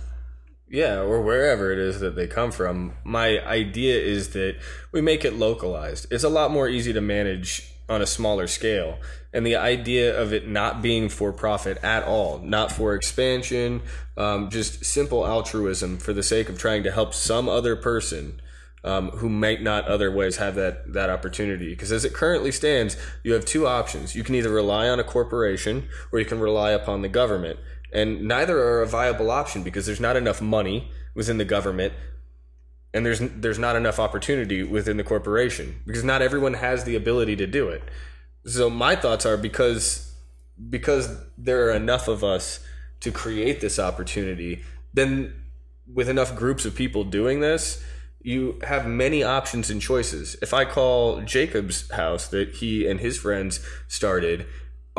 Yeah, or wherever it is that they come from. My idea is that we make it localized. It's a lot more easy to manage on a smaller scale. And the idea of it not being for profit at all, not for expansion, um, just simple altruism for the sake of trying to help some other person um, who might not otherwise have that, that opportunity. Because as it currently stands, you have two options. You can either rely on a corporation or you can rely upon the government. And neither are a viable option because there's not enough money within the government and there's there's not enough opportunity within the corporation because not everyone has the ability to do it. So my thoughts are because because there are enough of us to create this opportunity, then with enough groups of people doing this, you have many options and choices. If I call Jacob's house that he and his friends started,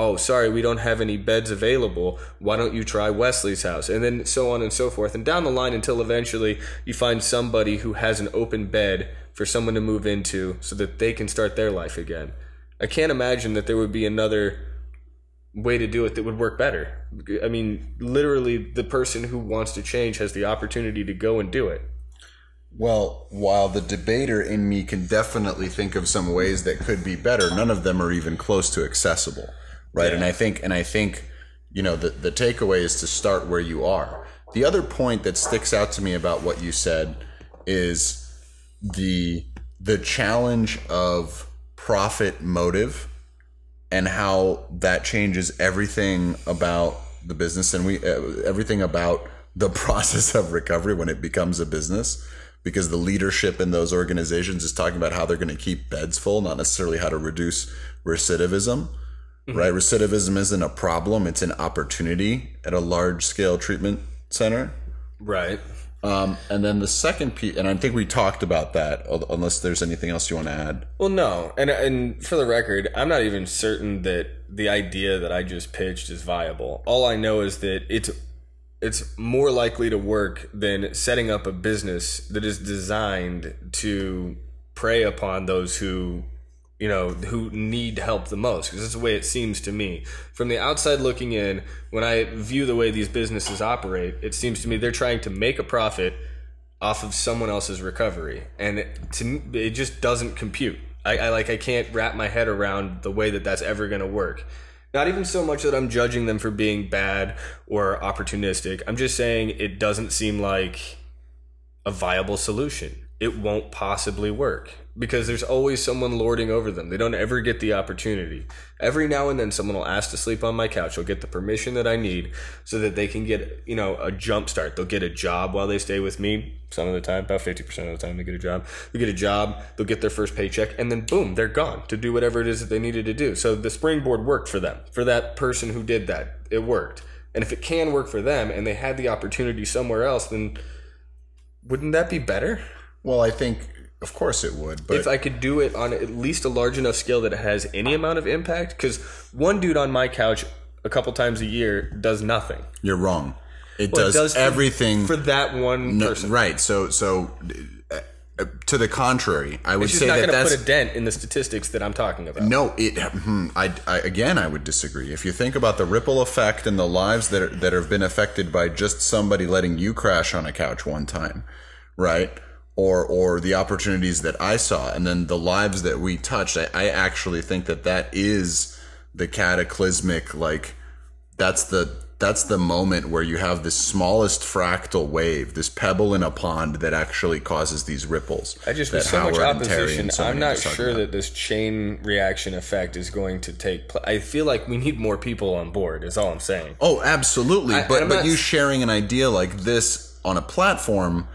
oh, sorry, we don't have any beds available. Why don't you try Wesley's house? And then so on and so forth. And down the line until eventually you find somebody who has an open bed for someone to move into so that they can start their life again. I can't imagine that there would be another way to do it that would work better. I mean, literally, the person who wants to change has the opportunity to go and do it. Well, while the debater in me can definitely think of some ways that could be better, none of them are even close to accessible, right? Yeah. And I think, and I think, you know, the the takeaway is to start where you are. The other point that sticks out to me about what you said is the the challenge of profit motive and how that changes everything about the business and we uh, everything about the process of recovery when it becomes a business because the leadership in those organizations is talking about how they're going to keep beds full not necessarily how to reduce recidivism right? Recidivism isn't a problem it's an opportunity at a large scale treatment center. Right. um, and then the second piece and i think we talked about that unless there's anything else you want to add. Well, no, and and for the record, I'm not even certain that the idea that I just pitched is viable. All I know is that it's it's more likely to work than setting up a business that is designed to prey upon those who you know who need help the most because that's the way it seems to me. From the outside looking in when i view the way these businesses operate it seems to me they're trying to make a profit off of someone else's recovery. And it, to it just doesn't compute. I, I like i can't wrap my head around the way that that's ever going to work. Not even so much that i'm judging them for being bad or opportunistic. I'm just saying it doesn't seem like a viable solution it won't possibly work because there's always someone lording over them. They don't ever get the opportunity. Every now and then, someone will ask to sleep on my couch. They'll get the permission that I need so that they can get, you know, a jump start. They'll get a job while they stay with me. Some of the time, about 50% of the time, they get a job. They get a job, they'll get their first paycheck, and then boom, they're gone to do whatever it is that they needed to do. So the springboard worked for them, for that person who did that. It worked. And if it can work for them and they had the opportunity somewhere else, then wouldn't that be better? Well i think of course it would but if I could do it on at least a large enough scale that it has any amount of impact. Because one dude on my couch a couple times a year does nothing. You're wrong. It Well, it does, does for- everything for that one no, person. right. So so uh, uh, to the contrary, I would say not that going to that's put a dent in the statistics that I'm talking about. no. It hmm, I, I again I would disagree. If you think about the ripple effect and the lives that are, that have been affected by just somebody letting you crash on a couch one time, right? Or or the opportunities that I saw, and then the lives that we touched. I, I actually think that that is the cataclysmic like that's the that's the moment where you have the smallest fractal wave, this pebble in a pond that actually causes these ripples. I just with so much Howard Terry opposition, so I'm not sure that this chain reaction effect is going to take place. I feel like we need more people on board. Is all I'm saying. Oh, absolutely. I- but but not- you sharing an idea like this on a platform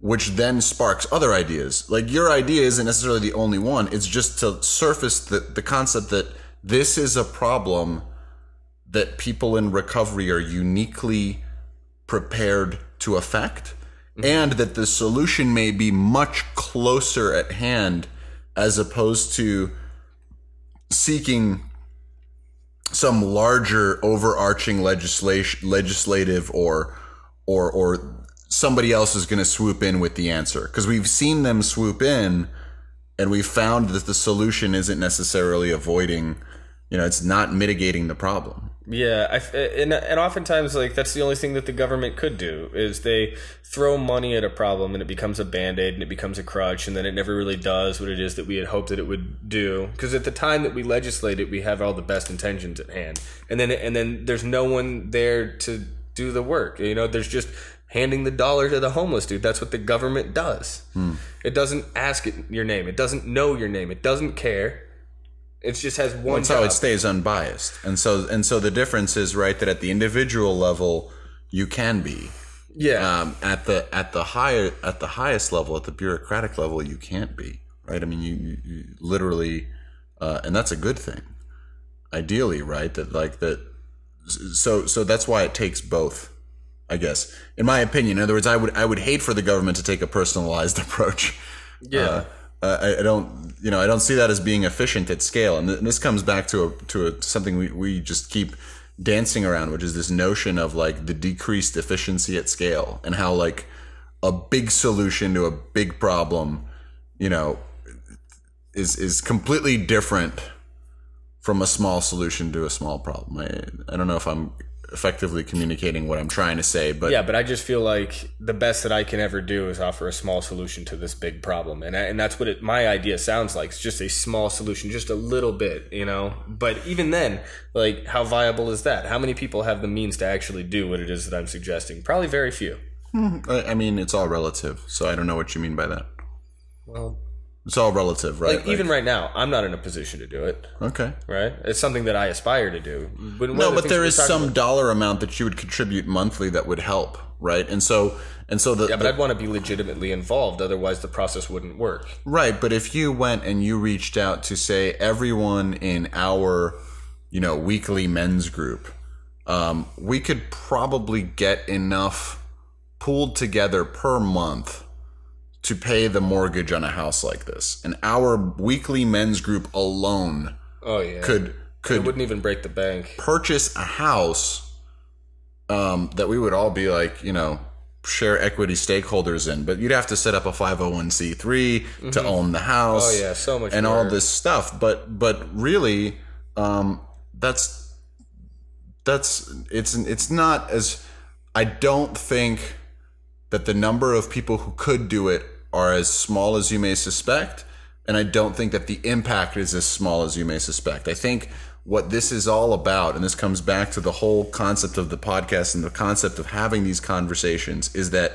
which then sparks other ideas. Like your idea isn't necessarily the only one. It's just to surface the, the concept that this is a problem that people in recovery are uniquely prepared to affect mm-hmm. and that the solution may be much closer at hand as opposed to seeking some larger overarching legislation legislative or or or somebody else is going to swoop in with the answer. Because we've seen them swoop in and we've found that the solution isn't necessarily avoiding you know it's not mitigating the problem. Yeah, I, and and oftentimes like that's the only thing that the government could do is they throw money at a problem and it becomes a band aid and it becomes a crutch and then it never really does what it is that we had hoped that it would do. Because at the time that we legislate it we have all the best intentions at hand. And then and then there's no one there to do the work you know there's just handing the dollar to the homeless dude. That's what the government does. It doesn't ask it your name. It doesn't know your name. It doesn't care. It just has one that's how it stays unbiased. And so and so the difference is right that at the individual level you can be. Yeah. Um, at the at the higher at the highest level at the bureaucratic level you can't be right? I mean you, you, you literally uh, and that's a good thing ideally right? That like that so so that's why it takes both i guess in my opinion in other words i would i would hate for the government to take a personalized approach yeah uh, I, I don't, you know, I don't see that as being efficient at scale. And, th- and this comes back to a, to a, something we, we just keep dancing around, which is this notion of like the decreased efficiency at scale and how like a big solution to a big problem, you know, is, is completely different from a small solution to a small problem. I, I don't know if I'm effectively communicating what I'm trying to say, but Yeah, but I just feel like the best that I can ever do is offer a small solution to this big problem, and I, and that's what it, my idea sounds like. It's just a small solution, just a little bit, you know. But even then, like, how viable is that? How many people have the means to actually do what it is that I'm suggesting? Probably very few. I, I mean it's all relative. So I don't know what you mean by that. Well, It's all relative, right? like even right now, I'm not in a position to do it. okay. Right? It's something that I aspire to do. But No, the but there is some about- dollar amount that you would contribute monthly that would help, right? And so and so the, Yeah, but the- I'd want to be legitimately involved. Otherwise, the process wouldn't work. Right, but if you went and you reached out to say everyone in our, you know, weekly men's group, um, we could probably get enough pooled together per month to pay the mortgage on a house like this. And our weekly men's group alone Oh yeah, could it could wouldn't even break the bank. purchase a house um, that we would all be like, you know, share equity stakeholders in, but you'd have to set up a 501c3 to own the house. Oh yeah, so much and all this stuff. But but really, um, that's that's it's it's not as I don't think that the number of people who could do it are as small as you may suspect, and I don't think that the impact is as small as you may suspect. I think what this is all about, and this comes back to the whole concept of the podcast and the concept of having these conversations, is that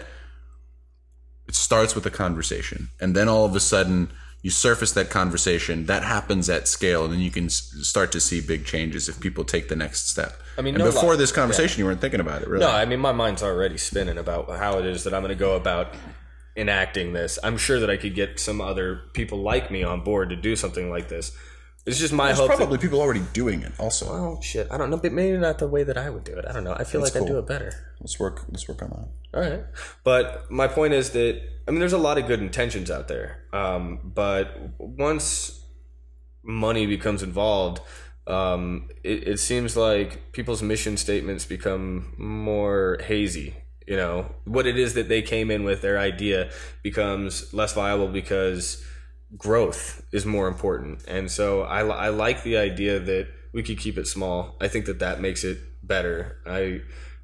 it starts with a conversation and then all of a sudden you surface that conversation that happens at scale and then you can start to see big changes if people take the next step I mean, and no before lie. this conversation you weren't thinking about it really No, I mean my mind's already spinning about how it is that I'm going to go about enacting this. I'm sure that I could get some other people like me on board to do something like this. It's just my there's hope. that- probably people already doing it also oh shit! I don't know, but maybe not the way that I would do it. I don't know. I feel That's like I do it better. let's work let's work on that All right. But my point is that I mean, there's a lot of good intentions out there. Um, but once money becomes involved, um, it, it seems like people's mission statements become more hazy. You know, what it is that they came in with, their idea becomes less viable because growth is more important. And so I, I like the idea that we could keep it small. I think that that makes it better. I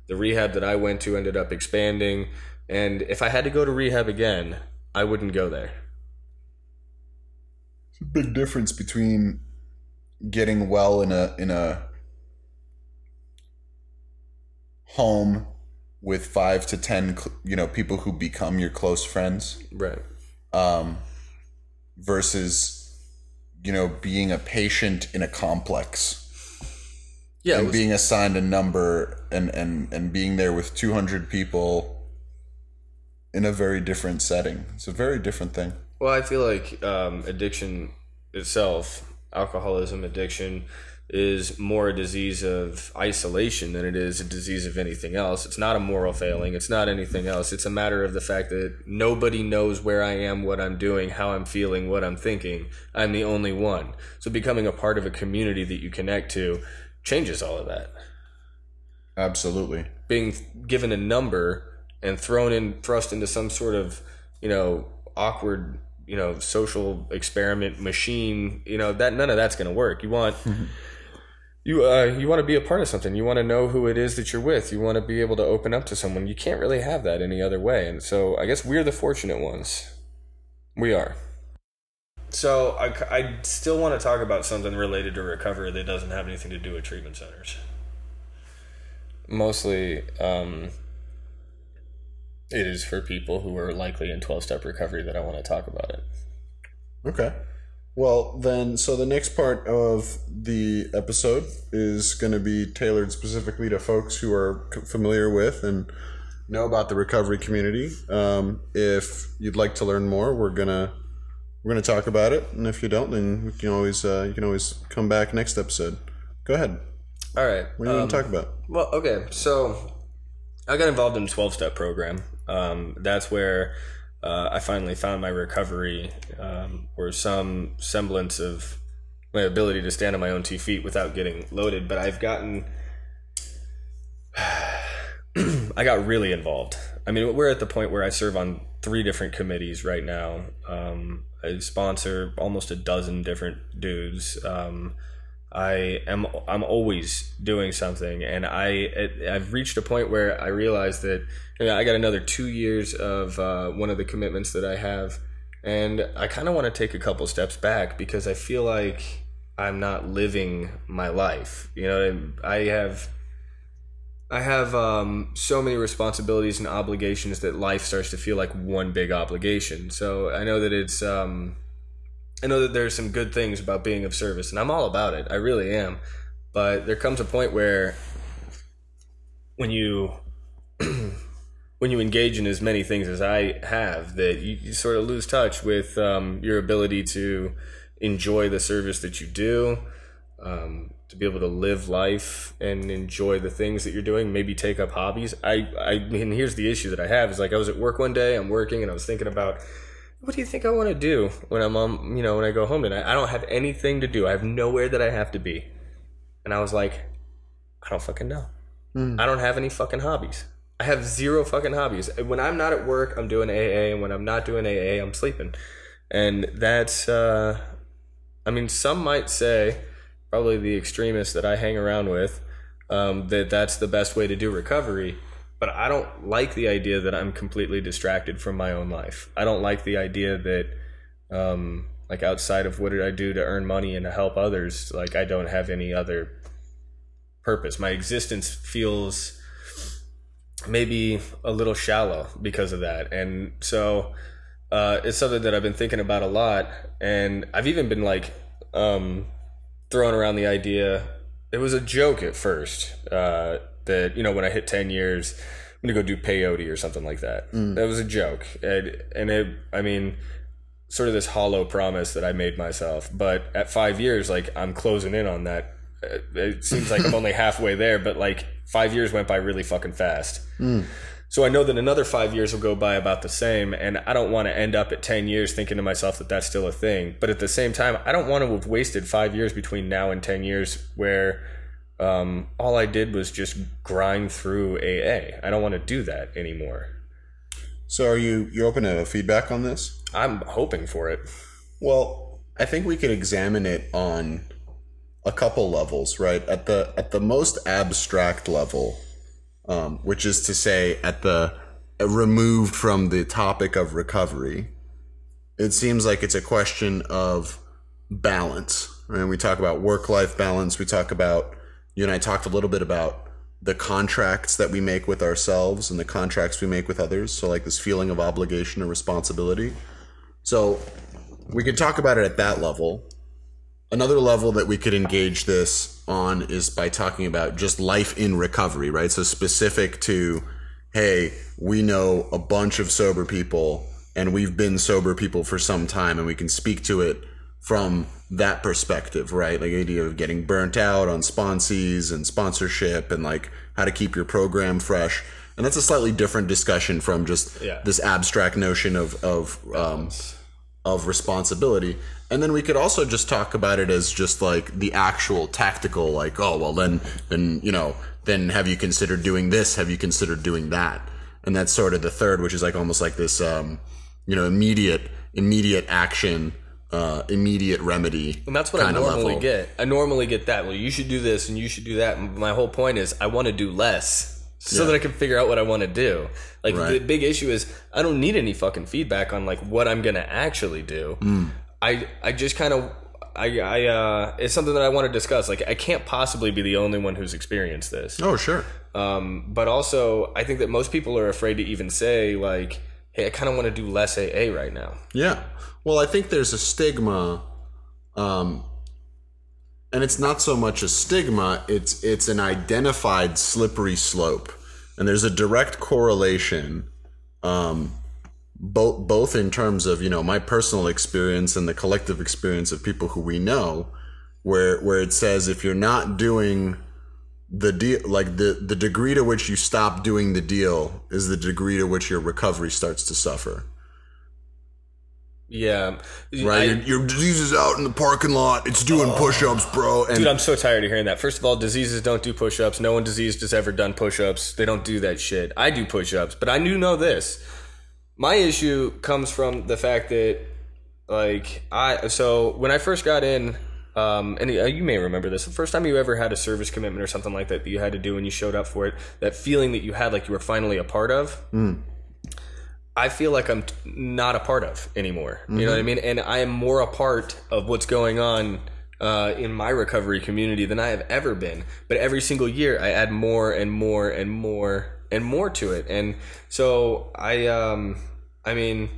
the rehab that I went to ended up expanding, and if I had to go to rehab again, I wouldn't go there. It's a big difference between getting well in a in a home with five to ten you know people who become your close friends Right. um, versus you know being a patient in a complex Yeah. and was- being assigned a number and and and being there with 200 people in a very different setting it's a very different thing Well, I feel like um, addiction itself, alcoholism addiction, is more a disease of isolation than it is a disease of anything else. It's not a moral failing. It's not anything else. It's a matter of the fact that nobody knows where I am, what I'm doing, how I'm feeling, what I'm thinking. I'm the only one. So becoming a part of a community that you connect to changes all of that. absolutely being given a number and thrown in thrust into some sort of you know awkward you know social experiment machine you know that none of that's going to work. You want you uh you want to be a part of something. You want to know who it is that you're with. You want to be able to open up to someone. You can't really have that any other way. And so i guess we're the fortunate ones. We are. So I, I still want to talk about something related to recovery that doesn't have anything to do with treatment centers. Mostly um, it is for people who are likely in 12 step recovery that I want to talk about it. Okay. Well, then, so the next part of the episode is going to be tailored specifically to folks who are familiar with and know about the recovery community. Um, if you'd like to learn more, we're gonna we're gonna talk about it, and if you don't, then you can always uh, you can always come back next episode. Go ahead. All right. What do you want to um, talk about? Well, okay. So I got involved in a 12 step program. Um, that's where uh, I finally found my recovery um, or some semblance of my ability to stand on my own two feet without getting loaded. But I've gotten. I got really involved. I mean, we're at the point where I serve on three different committees right now. Um, I sponsor almost a dozen different dudes. Um, I am I'm always doing something, and I I've reached a point where I realize that you know, I got another two years of uh, one of the commitments that I have, and I kind of want to take a couple steps back because I feel like I'm not living my life. You know, I have I have um, so many responsibilities and obligations that life starts to feel like one big obligation. So I know that it's um, I know that there's some good things about being of service, and I'm all about it. I really am. But there comes a point where when you when you engage in as many things as I have, that you, you sort of lose touch with um, your ability to enjoy the service that you do, um, to be able to live life and enjoy the things that you're doing. Maybe take up hobbies. I I mean, here's the issue that I have is like I was at work one day, I'm working, and I was thinking about what do you think I want to do when I'm on, you know, when I go home tonight? I don't have anything to do. I have nowhere that I have to be. And I was like, I don't fucking know. Mm. I don't have any fucking hobbies. I have zero fucking hobbies. When I'm not at work, I'm doing AA, and when I'm not doing AA, I'm sleeping. And that's, uh, I mean, some might say, probably the extremists that I hang around with, um, that that's the best way to do recovery but I don't like the idea that I'm completely distracted from my own life. I don't like the idea that, um, like outside of what did I do to earn money and to help others, like I don't have any other purpose. My existence feels maybe a little shallow because of that, and so uh, it's something that I've been thinking about a lot, and I've even been like um, throwing around the idea. It was a joke at first. Uh, that you know when I hit ten years, I'm gonna go do peyote or something like that. Mm. That was a joke, and, and it, I mean, sort of this hollow promise that I made myself. But at five years, like I'm closing in on that. It seems like I'm only halfway there, but like five years went by really fucking fast. Mm. So I know that another five years will go by about the same, and I don't want to end up at 10 years thinking to myself that that's still a thing. But at the same time, I don't want to have wasted five years between now and 10 years where um, all I did was just grind through AA. I don't want to do that anymore. So are you you open to feedback on this? I'm hoping for it. Well, I think we could examine it on a couple levels, right? At the at the most abstract level, um, which is to say, at the removed from the topic of recovery, it seems like it's a question of balance. Right? We talk about work life balance. We talk about you and I talked a little bit about the contracts that we make with ourselves and the contracts we make with others. So, like this feeling of obligation or responsibility. So, we could talk about it at that level. Another level that we could engage this on is by talking about just life in recovery, right? So, specific to, hey, we know a bunch of sober people and we've been sober people for some time and we can speak to it from that perspective, right? Like idea of getting burnt out on sponsees and sponsorship and like how to keep your program fresh. And that's a slightly different discussion from just yeah. this abstract notion of of um, of responsibility. And then we could also just talk about it as just like the actual tactical, like, oh well, then then you know, then have you considered doing this? Have you considered doing that? And that's sort of the third, which is like almost like this, um, you know, immediate immediate action uh, immediate remedy. And that's what I normally level. get. I normally get that. Well, you should do this and you should do that. And my whole point is I want to do less so yeah. that I can figure out what I want to do. Like right. the big issue is I don't need any fucking feedback on like what I'm gonna actually do. Mm. I I just kind of I I uh it's something that I want to discuss. Like I can't possibly be the only one who's experienced this. Oh sure. Um, but also I think that most people are afraid to even say like, hey, I kind of want to do less AA right now. Yeah. Well, I think there's a stigma, um, and it's not so much a stigma; it's it's an identified slippery slope, and there's a direct correlation, um, both both in terms of you know my personal experience and the collective experience of people who we know, where where it says if you're not doing the deal like the the degree to which you stop doing the deal is the degree to which your recovery starts to suffer yeah, right. I, your, your, disease is out in the parking lot. It's doing oh, push-ups, bro. And dude, I'm so tired of hearing that. First of all, diseases don't do push-ups. No one diseased has ever done push-ups. They don't do that shit. I do push-ups, but I do know this. My issue comes from the fact that, like, I so when I first got in, Um, and uh, you may remember this. The first time you ever had a service commitment or something like that that you had to do and you showed up for it, that feeling that you had like you were finally a part of, I feel like I'm t- not a part of anymore. You know what I mean? And I am more a part of what's going on uh, in my recovery community than I have ever been. But every single year, I add more and more and more and more to it. And so I, um, I mean,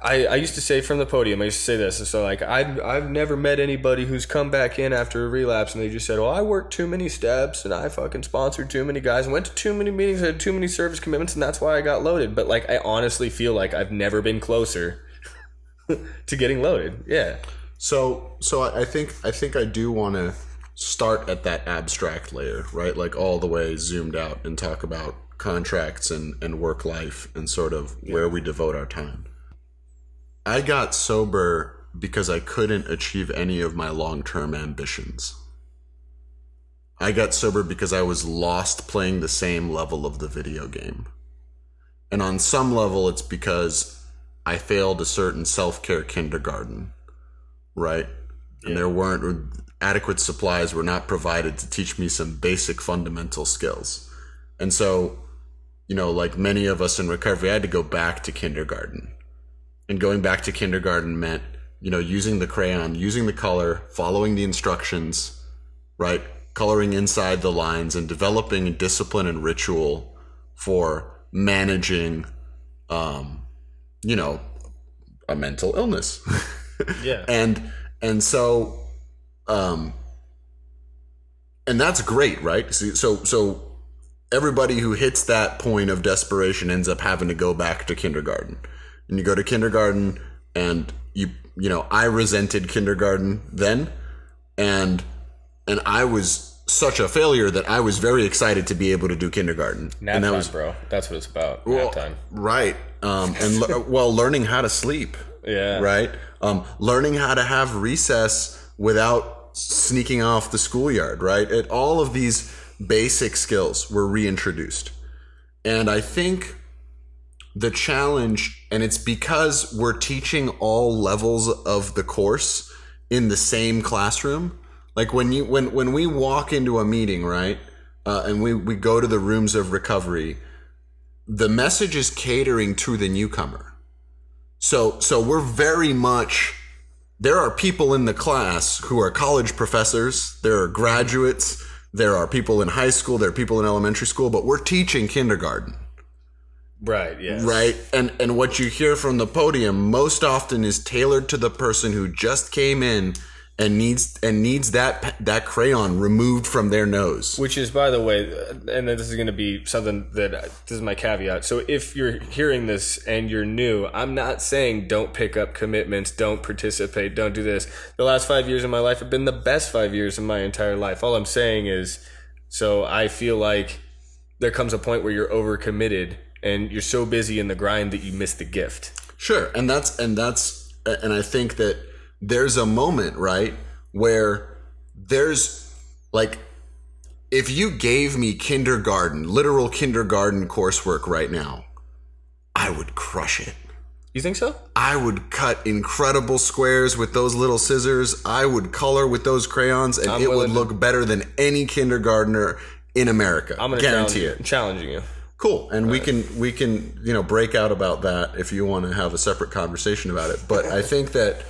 I, I used to say from the podium, I used to say this. So like I've I've never met anybody who's come back in after a relapse and they just said, "Oh, I worked too many steps and I fucking sponsored too many guys and went to too many meetings, I had too many service commitments, and that's why I got loaded." But like I honestly feel like I've never been closer to getting loaded. Yeah. So, so I I think I think I do want to start at that abstract layer, right? Like all the way zoomed out and talk about contracts and and work life and sort of where we devote our time. I got sober because I couldn't achieve any of my long-term ambitions. I got sober because I was lost playing the same level of the video game. And on some level it's because I failed a certain self-care kindergarten right? And there weren't adequate supplies were not provided to teach me some basic fundamental skills. And so, you know, like many of us in recovery, I had to go back to kindergarten. And going back to kindergarten meant, you know, using the crayon, using the color, following the instructions, right? Coloring inside the lines and developing discipline and ritual for managing, um, you know, a mental illness. Yeah. and and so um and that's great right so so, so everybody who hits that point of desperation ends up having to go back to kindergarten and you go to kindergarten and you you know i resented kindergarten then and and i was such a failure that i was very excited to be able to do kindergarten Nap and that time, was bro. That's what it's about. well, Nap time. right um and le- well learning how to sleep Yeah. right? Um, learning how to have recess without sneaking off the schoolyard, right? It, all of these basic skills were reintroduced. And I think the challenge, and it's because we're teaching all levels of the course in the same classroom. Like when you when when we walk into a meeting, right? Uh, and we, we go to the rooms of recovery, the message is catering to the newcomer. So so we're very much there are people in the class who are college professors, there are graduates, there are people in high school, there are people in elementary school, but we're teaching kindergarten, Right. Yeah. right? And and what you hear from the podium most often is tailored to the person who just came in and needs and needs that that crayon removed from their nose. Which is, by the way, and this is going to be something that this is my caveat. So if you're hearing this and you're new, I'm not saying don't pick up commitments, don't participate, don't do this. The last five years of my life have been the best five years of my entire life. All I'm saying is, so I feel like there comes a point where you're overcommitted and you're so busy in the grind that you miss the gift. Sure, and that's and that's and I think that there's a moment, right, where there's like if you gave me kindergarten, literal kindergarten coursework right now, I would crush it. You think so? I would cut incredible squares with those little scissors. I would color with those crayons, and I'm it would look better than any kindergartner in America. I'm going to guarantee challenge, it. I'm challenging you. Cool, and we can we can you know break out about that if you want to have a separate conversation about it. But I think that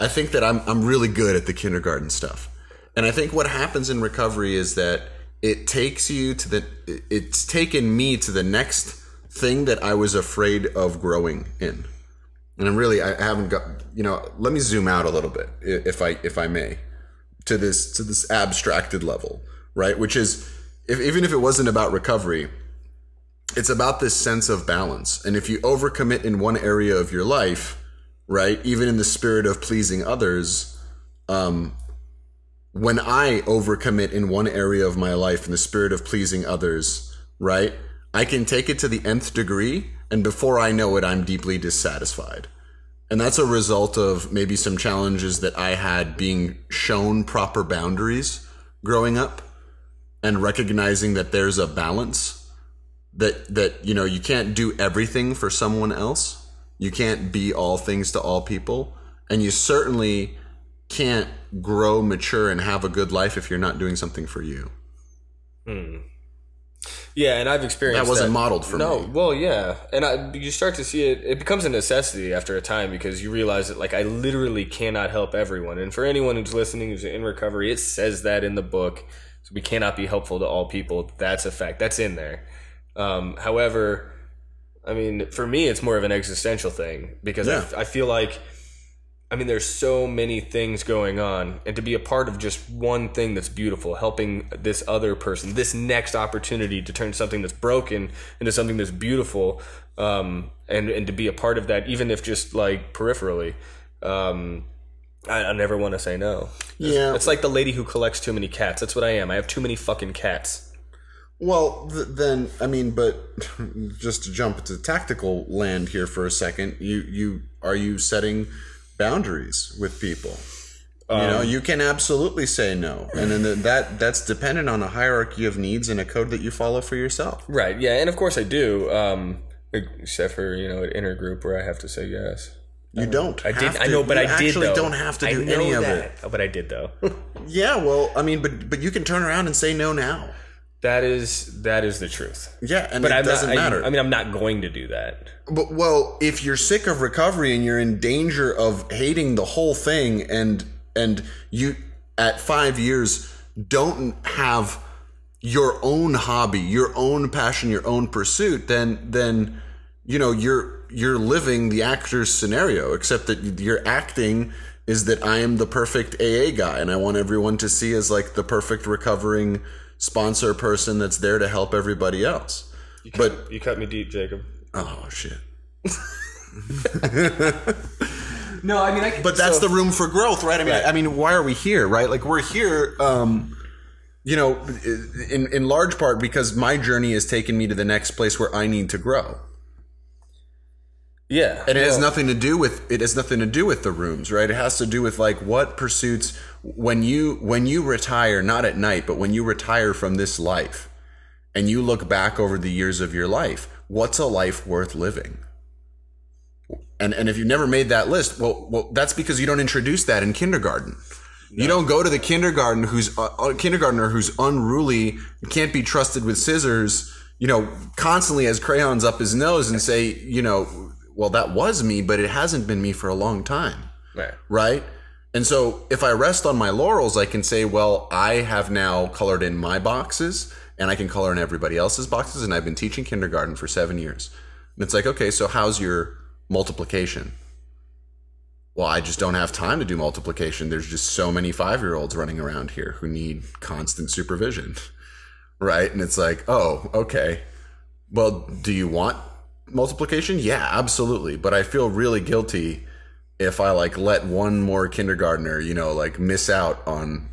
I think that I'm I'm really good at the kindergarten stuff, and I think what happens in recovery is that it takes you to the it's taken me to the next thing that I was afraid of growing in, and I'm really I haven't got you know let me zoom out a little bit if I if I may to this to this abstracted level right? Which is if, even if it wasn't about recovery it's about this sense of balance. And if you overcommit in one area of your life, right, even in the spirit of pleasing others, um, when I overcommit in one area of my life in the spirit of pleasing others, right, I can take it to the nth degree, and before I know it, I'm deeply dissatisfied. And that's a result of maybe some challenges that I had being shown proper boundaries growing up and recognizing that there's a balance that that you know you can't do everything for someone else you can't be all things to all people and you certainly can't grow, mature, and have a good life if you're not doing something for you. hmm. Yeah, and I've experienced That wasn't modeled for no, me. No well, yeah, and I, you start to see it. It becomes a necessity after a time because you realize that, like, I literally cannot help everyone. And for anyone who's listening who's in recovery, it says that in the book. So we cannot be helpful to all people. That's a fact. That's in there. Um, however, I mean, for me, it's more of an existential thing because Yeah. I, I feel like, I mean, there's so many things going on, and to be a part of just one thing that's beautiful, helping this other person, this next opportunity to turn something that's broken into something that's beautiful, um, and and to be a part of that, even if just like peripherally, um, I, I never want to say no. Yeah. It's like the lady who collects too many cats. That's what I am. I have too many fucking cats. Well, th- then I mean, but just to jump into tactical land here for a second, you you are you setting boundaries with people? you know, you can absolutely say no, and then the, that that's dependent on a hierarchy of needs and a code that you follow for yourself. Right. Yeah. And of course I do. Um, except for you know an inner group where I have to say yes. You don't. I did. have I to- know, but you I did. actually though. don't have to do any of that. it. Oh, but I did though. Yeah, well, I mean, but but you can turn around and say no now. That is that is the truth. Yeah, and But it I'm doesn't not, matter. I, I mean, I'm not going to do that. But well, if you're sick of recovery and you're in danger of hating the whole thing, and and you at five years don't have your own hobby, your own passion, your own pursuit, then then you know you're you're living the actor's scenario. Except that your acting is that I am the perfect AA guy, and I want everyone to see as like the perfect recovering sponsor person that's there to help everybody else. But You cut me deep, Jacob. oh shit. No, I mean, I. but that's the room for growth, right? I mean, Right. I mean, why are we here, right? Like we're here, um, you know, in in large part because my journey has taken me to the next place where I need to grow, yeah, and it has nothing to do with it has nothing to do with the rooms, right? It has to do with like what pursuits when you when you retire, not at night, but when you retire from this life, and you look back over the years of your life, what's a life worth living? And and if you've never made that list, well, well, that's because you don't introduce that in kindergarten. You don't go to the kindergarten who's uh, uh, kindergartner who's unruly, can't be trusted with scissors, you know, constantly has crayons up his nose and say, you know, well, that was me, but it hasn't been me for a long time right. right? And so if I rest on my laurels, I can say, well, I have now colored in my boxes and I can color in everybody else's boxes. And I've been teaching kindergarten for seven years. And it's like, okay, so how's your multiplication? Well, I just don't have time to do multiplication. There's just so many five year olds running around here who need constant supervision, right? And it's like, oh, okay. Well, do you want multiplication? Yeah, absolutely. But I feel really guilty if I like let one more kindergartner, you know, like miss out on.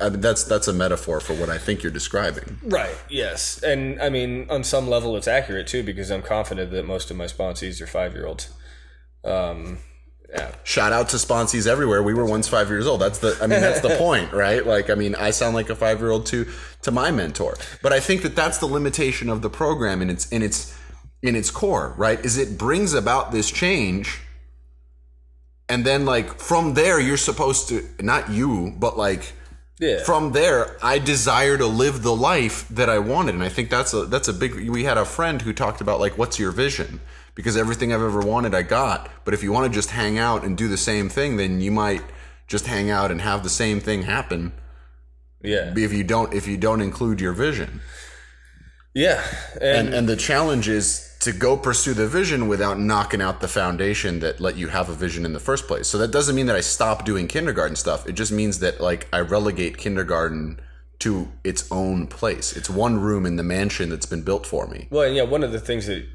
I mean, that's that's a metaphor for what I think you're describing. Right. Yes, and I mean, on some level, it's accurate too because I'm confident that most of my sponsees are five year olds. Um, yeah. Shout out to sponsees everywhere. We were once five years old. That's the. I mean, that's the point, right? Like, I mean, I sound like a five year old to to my mentor, but I think that that's the limitation of the program in its in its in its core, right? Is it brings about this change, and then like from there, you're supposed to not you, but like Yeah. from there i desire to live the life that i wanted and i think that's a that's a big we had a friend who talked about like what's your vision because everything i've ever wanted i got but if you want to just hang out and do the same thing then you might just hang out and have the same thing happen yeah. if you don't if you don't include your vision Yeah. And, and and the challenge is to go pursue the vision without knocking out the foundation that let you have a vision in the first place. So that doesn't mean that I stop doing kindergarten stuff. It just means that like I relegate kindergarten to its own place. It's one room in the mansion that's been built for me. Well, yeah, one of the things that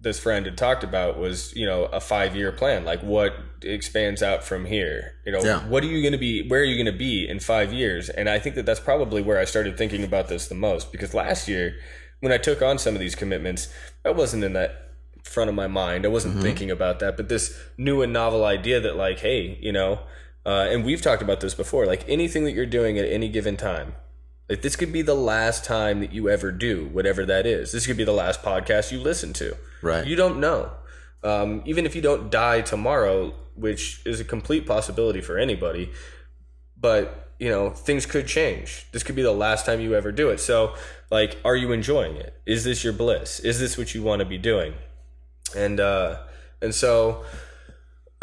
this friend had talked about was, you know, a five year plan. Like what expands out from here? You know, Yeah. what are you going to be, where are you going to be in five years? And I think that that's probably where I started thinking about this the most because last year, when I took on some of these commitments, I wasn't in that front of my mind. I wasn't thinking about that. But this new and novel idea that, like, hey, you know, uh, and we've talked about this before, like anything that you're doing at any given time, like this could be the last time that you ever do whatever that is. This could be the last podcast you listen to. Right. You don't know. Um, even if you don't die tomorrow, which is a complete possibility for anybody, but you know things could change. This could be the last time you ever do it. So, like, are you enjoying it? Is this your bliss? Is this what you want to be doing? And uh, and so,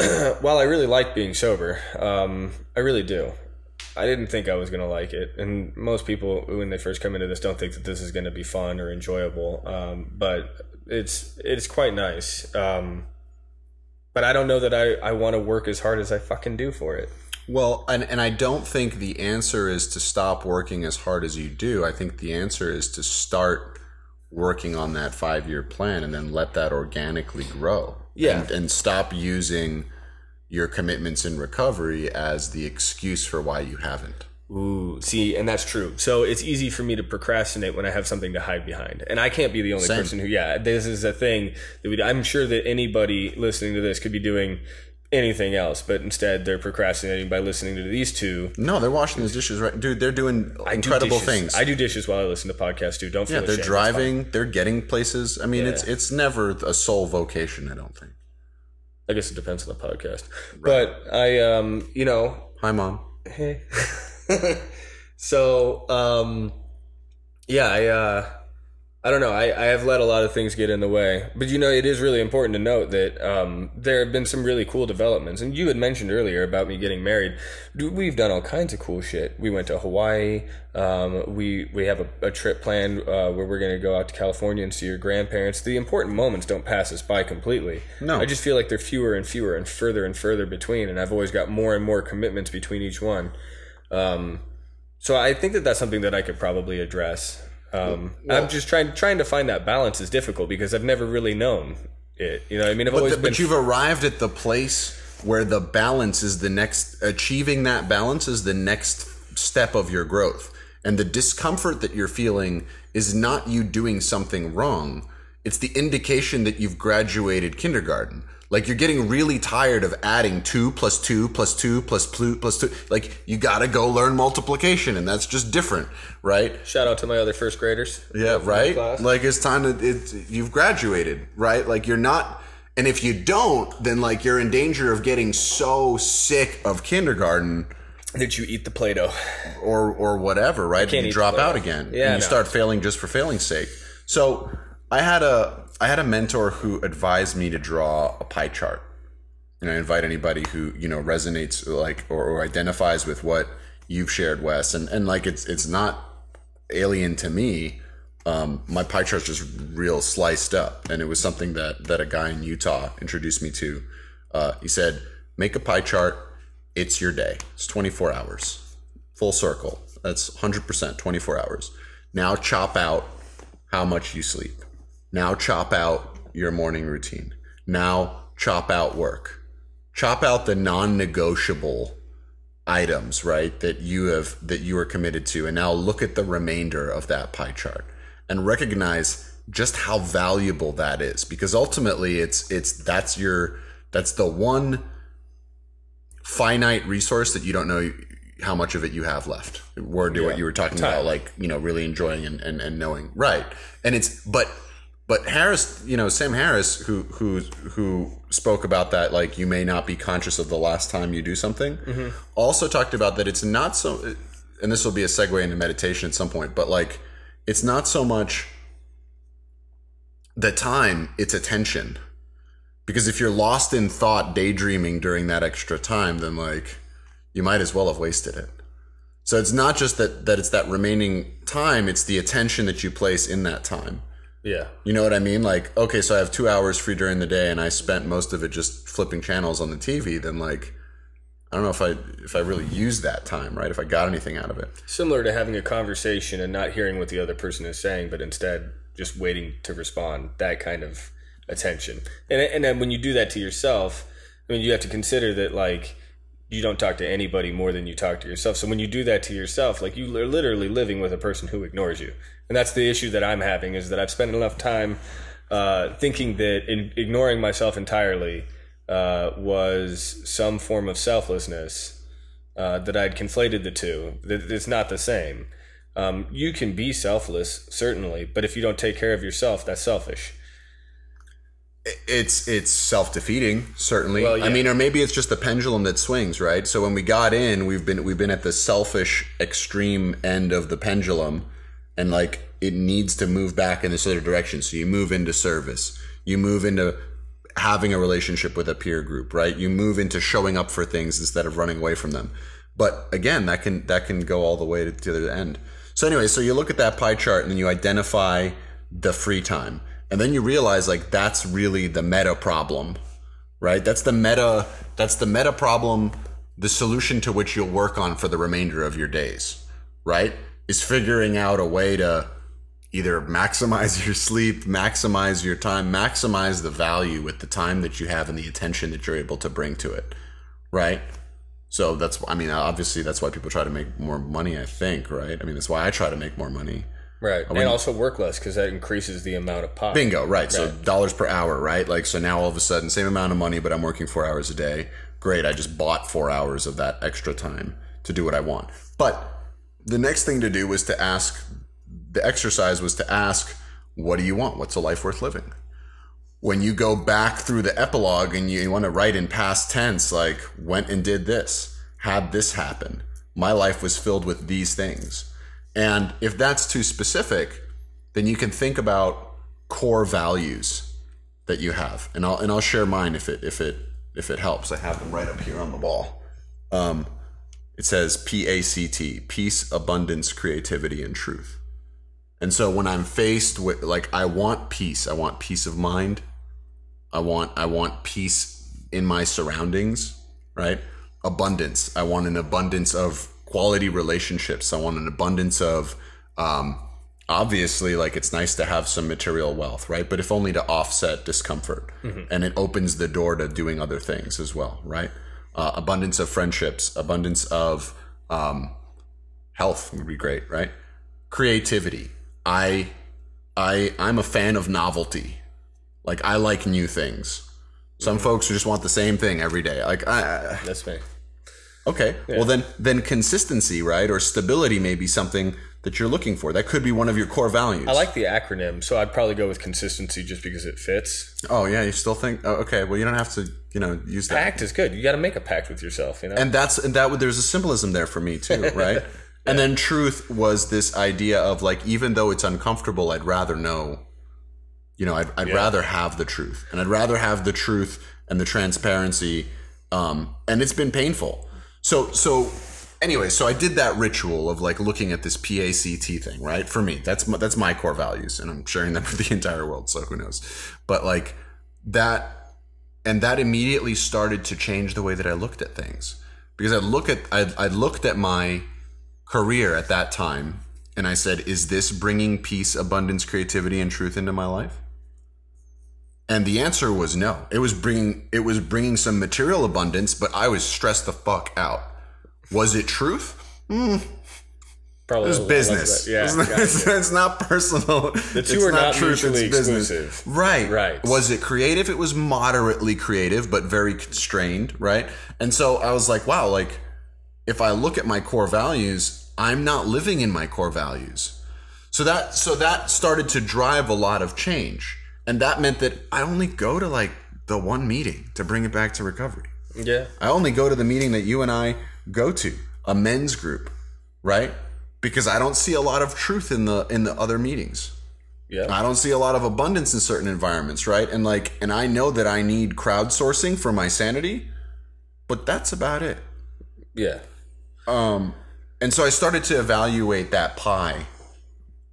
while I really like being sober, um, I really do. I didn't think I was going to like it. And most people, when they first come into this, don't think that this is going to be fun or enjoyable. Um, but it's it's quite nice. Um, but I don't know that I, I want to work as hard as I fucking do for it. Well, and, and I don't think the answer is to stop working as hard as you do. I think the answer is to start working on that five year plan and then let that organically grow. Yeah. And, and stop using your commitments in recovery as the excuse for why you haven't. Ooh, see, and that's true. So it's easy for me to procrastinate when I have something to hide behind, and I can't be the only Same. person who. Yeah, this is a thing that we. I'm sure that anybody listening to this could be doing anything else, but instead they're procrastinating by listening to these two. No, they're washing those dishes right. Dude, they're doing I incredible dishes. things. I do dishes while I listen to podcasts too. Don't feel yeah, they're ashamed. Driving, they're getting places. I mean, it's Yeah. it's never a sole vocation, I don't think. I guess it depends on the podcast, but I, um, you know, Hi, mom. Hey. so, um, yeah, I, uh, I don't know. I, I have let a lot of things get in the way, but you know, it is really important to note that um, there have been some really cool developments. And you had mentioned earlier about me getting married. We've done all kinds of cool shit. We went to Hawaii. Um, we we have a, a trip planned uh, where we're going to go out to California and see your grandparents. The important moments don't pass us by completely. No. I just feel like they're fewer and fewer and further and further between, and I've always got more and more commitments between each one. Um, so I think that that's something that I could probably address. Um, I'm just trying trying to find that balance is difficult because I've never really known it. You know, what I mean, I've But, always the- been. but you've arrived at the place where the balance is the next achieving that balance is the next step of your growth and the discomfort that you're feeling is not you doing something wrong it's the indication that you've graduated kindergarten like you're getting really tired of adding 2 plus 2 plus 2 plus 2 plus 2 like you gotta go learn multiplication and that's just different right shout out to my other first graders. yeah, right. Like it's time to it's you've graduated, right? Like you're not and if you don't, then like you're in danger of getting so sick of kindergarten That you eat the Play-Doh. or or whatever, right? And you drop out again. Yeah, and you no. start failing just for failing's sake. So I had a I had a mentor who advised me to draw a pie chart. And I invite anybody who, you know, resonates like or, or identifies with what you've shared, Wes. And and like it's it's not alien to me. Um, my pie chart's just real sliced up, and it was something that that a guy in Utah introduced me to. Uh, he said, "Make a pie chart. It's your day. It's 24 hours, full circle. That's 100 percent 24 hours. Now chop out how much you sleep. Now chop out your morning routine. Now chop out work. Chop out the non-negotiable." items right that you have that you are committed to and now look at the remainder of that pie chart and recognize just how valuable that is because ultimately it's it's that's your that's the one finite resource that you don't know how much of it you have left word to what you were talking about like you know really enjoying and, and and knowing right and it's but but Harris, you know, Sam Harris, who who who spoke about that, like you may not be conscious of the last time you do something, mm-hmm. also talked about that it's not so, and this will be a segue into meditation at some point, but like it's not so much the time, it's attention, because if you're lost in thought, daydreaming during that extra time, then like you might as well have wasted it. So it's not just that that it's that remaining time; it's the attention that you place in that time. Yeah. You know what I mean? Like, okay, so I have two hours free during the day, and I spent most of it just flipping channels on the TV. Then, like, I don't know if I if I really used that time, right? If I got anything out of it. Similar to having a conversation and not hearing what the other person is saying, but instead just waiting to respond. That kind of attention. And and then when you do that to yourself, I mean, you have to consider that like you don't talk to anybody more than you talk to yourself. So when you do that to yourself, like you are literally living with a person who ignores you. And that's the issue that I'm having is that I've spent enough time uh, thinking that in ignoring myself entirely uh, was some form of selflessness uh, that I'd conflated the two. It's not the same. Um, you can be selfless, certainly, but if you don't take care of yourself, that's selfish. It's it's self-defeating certainly. Well, i mean or maybe it's just the pendulum that swings right? So when we got in we've been we've been at the selfish extreme end of the pendulum and like it needs to move back in this other direction. So you move into service. You move into having a relationship with a peer group right? You move into showing up for things instead of running away from them. But again that can that can go all the way to, the end. So anyway so you look at that pie chart and then you identify the free time and then you realize like that's really the meta problem right? That's the meta that's the meta problem the solution to which you'll work on for the remainder of your days right? Is figuring out a way to either maximize your sleep maximize your time maximize the value with the time that you have and the attention that you're able to bring to it right? So that's i mean obviously that's why people try to make more money i think right? I mean that's why i try to make more money Right. And also work less because that increases the amount of pie. Bingo, right. So dollars per hour, right? Like so now all of a sudden same amount of money, but I'm working four hours a day. Great, I just bought four hours of that extra time to do what I want. But the next thing to do was to ask the exercise was to ask, what do you want? What's a life worth living? When you go back through the epilogue and you want to write in past tense, like went and did this, had this happen. My life was filled with these things. And if that's too specific, then you can think about core values that you have. And I'll and I'll share mine if it if it if it helps. I have them right up here on the wall. Um, it says P A C T, peace, abundance, creativity, and truth. And so when I'm faced with like I want peace, I want peace of mind. I want I want peace in my surroundings, right? Abundance. I want an abundance of quality relationships. I want an abundance of um obviously like it's nice to have some material wealth, right? But if only to offset discomfort. And it opens the door to doing other things as well, right? Uh, abundance of friendships, abundance of um health would be great, right? Creativity. I I I'm a fan of novelty. Like I like new things. Some folks who just want the same thing every day. Like I, I- That's me. Okay, well then then consistency, right, or stability may be something that you're looking for. That could be one of your core values. I like the acronym, so I'd probably go with consistency just because it fits. Oh yeah, you still think? Oh, okay, well you don't have to, you know, use that. Pact is good. You got to make a pact with yourself, you know? and that's and that there's a symbolism there for me too right and then truth was this idea of like even though it's uncomfortable i'd rather know you know i'd, I'd rather have the truth and i'd rather have the truth and the transparency um and it's been painful so so anyway so i did that ritual of like looking at this pact thing right? For me. That's my, that's my core values and i'm sharing them with the entire world so who knows? But like that and that immediately started to change the way that I looked at things. Because I look at I, I looked at my career at that time and I said, "Is this bringing peace, abundance, creativity, and truth into my life?" And the answer was no. It was bringing it was bringing some material abundance, but I was stressed the fuck out. Was it truth? Mm. Probably It's a lot business. Yeah, it's, not, gotcha. it's not personal. The two are not mutually exclusive. Right. Right. Was it creative? It was moderately creative, but very constrained. Right. And so I was like, wow, like if I look at my core values, I'm not living in my core values. So that so that started to drive a lot of change. And that meant that I only go to like the one meeting to bring it back to recovery. yeah. I only go to the meeting that you and I go to, a men's group, right? Because I don't see a lot of truth in the in the other meetings. Yeah. I don't see a lot of abundance in certain environments, right? And like and I know that I need crowdsourcing for my sanity, but that's about it. Yeah. Um and so I started to evaluate that pie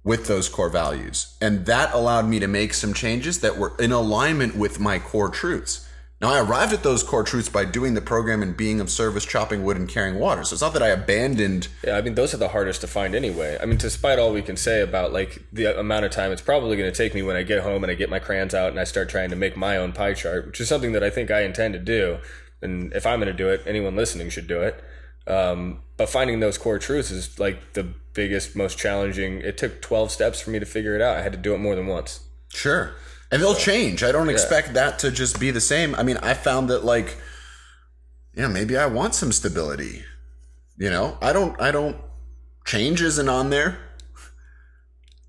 with those core values. And that allowed me to make some changes that were in alignment with my core truths. Now, I arrived at those core truths by doing the program and being of service, chopping wood, and carrying water. So it's not that I abandoned. Yeah, I mean those are the hardest to find anyway. I mean, despite all we can say about like the amount of time it's probably going to take me when I get home and I get my crayons out and I start trying to make my own pie chart, which is something that I think I intend to do. And if I'm going to do it, anyone listening should do it. Um, but finding those core truths is like the biggest, most challenging. It took 12 steps for me to figure it out. I had to do it more than once. Sure. And they'll change. I don't expect that to just be the same. I mean, I found that, like, yeah, maybe I want some stability. You know, I don't, I don't, change isn't on there.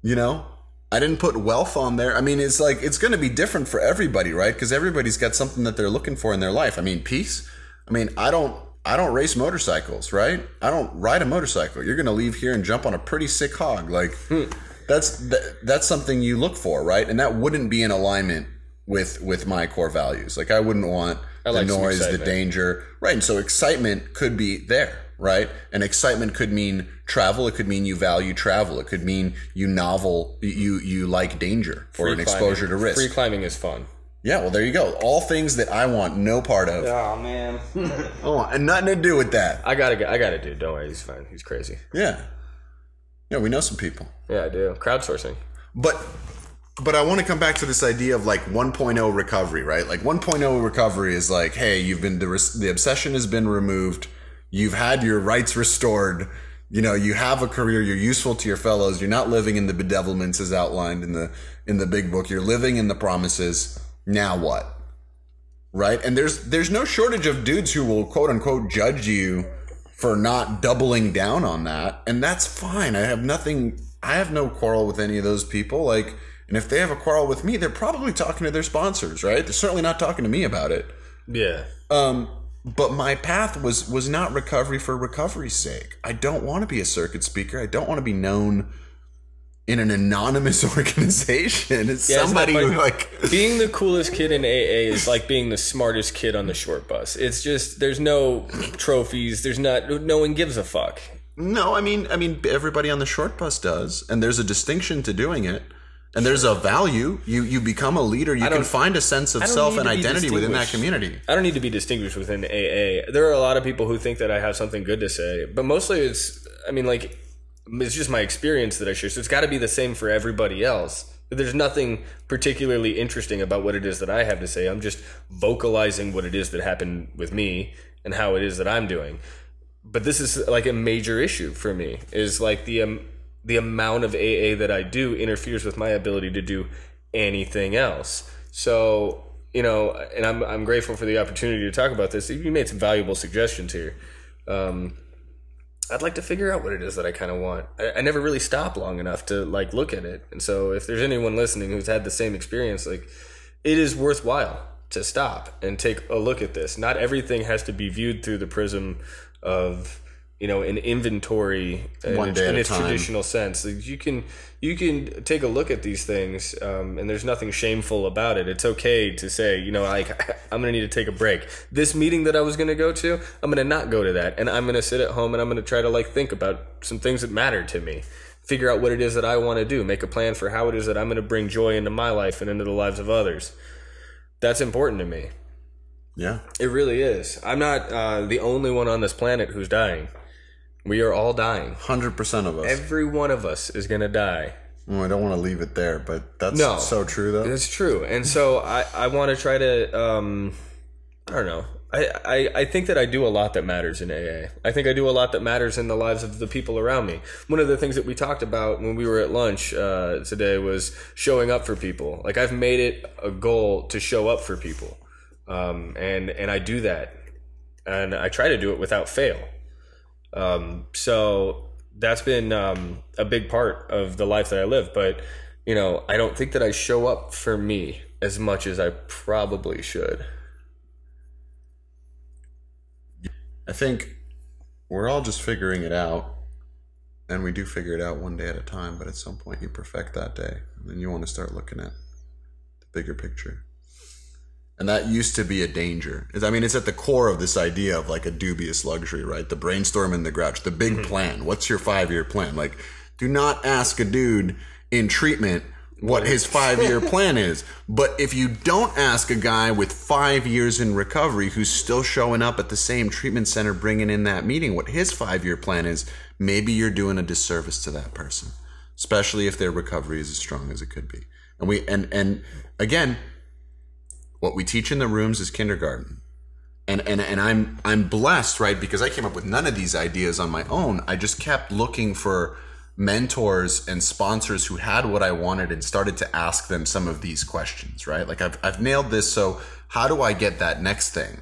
You know, I didn't put wealth on there. I mean, it's like it's going to be different for everybody, right? Because everybody's got something that they're looking for in their life. I mean, peace. I mean, I don't I don't race motorcycles, right? I don't ride a motorcycle. You're going to leave here and jump on a pretty sick hog. Like hmm. that's that, that's something you look for, right? And that wouldn't be in alignment with with my core values. Like I wouldn't want the like some noise, the danger, right? And so excitement could be there, right? And excitement could mean travel. It could mean you value travel. It could mean you novel, you you like danger or Free an exposure to risk. Free climbing is fun. Yeah, well, there you go. All things that I want no part of. Oh man, I want oh, and nothing to do with that. I gotta, I gotta do. Don't worry, he's fine. He's crazy. Yeah, yeah, we know some people. Yeah, I do. Crowdsourcing. But but I want to come back to this idea of like 1.0 recovery, right? Like 1.0 recovery is like, hey, you've been the, the obsession has been removed, you've had your rights restored, you know, you have a career, you're useful to your fellows, you're not living in the bedevilments as outlined in the in the big book, you're living in the promises. Now what? Right? And there's there's no shortage of dudes who will quote unquote judge you for not doubling down on that, and that's fine. I have nothing I have no quarrel with any of those people. Like and if they have a quarrel with me, they're probably talking to their sponsors, right? They're certainly not talking to me about it. Yeah. Um, but my path was was not recovery for recovery's sake. I don't want to be a circuit speaker. I don't want to be known in an anonymous organization as Yeah, somebody who like being the coolest kid in AA is like being the smartest kid on the short bus. It's just there's no trophies. There's not. No one gives a fuck. No, I mean I mean everybody on the short bus does, and there's a distinction to doing it. And there's a value. You you become a leader. You can find a sense of self and identity within that community. I don't need to be distinguished within AA. There are a lot of people who think that I have something good to say, but mostly it's. I mean, like it's just my experience that I share. So it's got to be the same for everybody else. There's nothing particularly interesting about what it is that I have to say. I'm just vocalizing what it is that happened with me and how it is that I'm doing. But this is like a major issue for me. Is like the um, the amount of AA that I do interferes with my ability to do anything else. So you know, and I'm I'm grateful for the opportunity to talk about this. You made some valuable suggestions here. Um, I'd like to figure out what it is that I kind of want. I, I never really stop long enough to like look at it. And so if there's anyone listening who's had the same experience, like it is worthwhile to stop and take a look at this. Not everything has to be viewed through the prism of you know an inventory in, One its- in its time. traditional sense. You can you can take a look at these things, um, and there's nothing shameful about it. It's okay to say, you know, like I'm gonna need to take a break. This meeting that I was gonna go to, I'm gonna not go to that, and I'm gonna sit at home and I'm gonna try to like think about some things that matter to me. Figure out what it is that I want to do. Make a plan for how it is that I'm going to bring joy into my life and into the lives of others. That's important to me. Yeah. It really is. I'm not uh, the only one on this planet who's dying. We are all dying. 100% of us. Every one of us is going to die. Oh, I don't want to leave it there, but that's No. so true, though. It's true. And so I, I want to try to, um, I don't know. I, I, I think that I do a lot that matters in AA. I think I do a lot that matters in the lives of the people around me. One of the things that we talked about when we were at lunch uh, today was showing up for people. Like I've made it a goal to show up for people, um, and and I do that, and I try to do it without fail. Um, so that's been um, a big part of the life that I live. But you know, I don't think that I show up for me as much as I probably should. I think we're all just figuring it out. And we do figure it out one day at a time, but at some point you perfect that day. And then you want to start looking at the bigger picture. And that used to be a danger. I mean, it's at the core of this idea of like a dubious luxury, right? The brainstorm and the grouch, the big hmm. plan. What's your five year plan? Like, do not ask a dude in treatment what his five year plan is. But if you don't ask a guy with five years in recovery who's still showing up at the same treatment center bringing in that meeting what his five year plan is, maybe you're doing a disservice to that person, especially if their recovery is as strong as it could be. And we, and, and again, what we teach in the rooms is kindergarten. And, and and I'm I'm blessed, right? Because I came up with none of these ideas on my own. I just kept looking for mentors and sponsors who had what I wanted and started to ask them some of these questions, right? Like I've I've nailed this, so how do I get that next thing?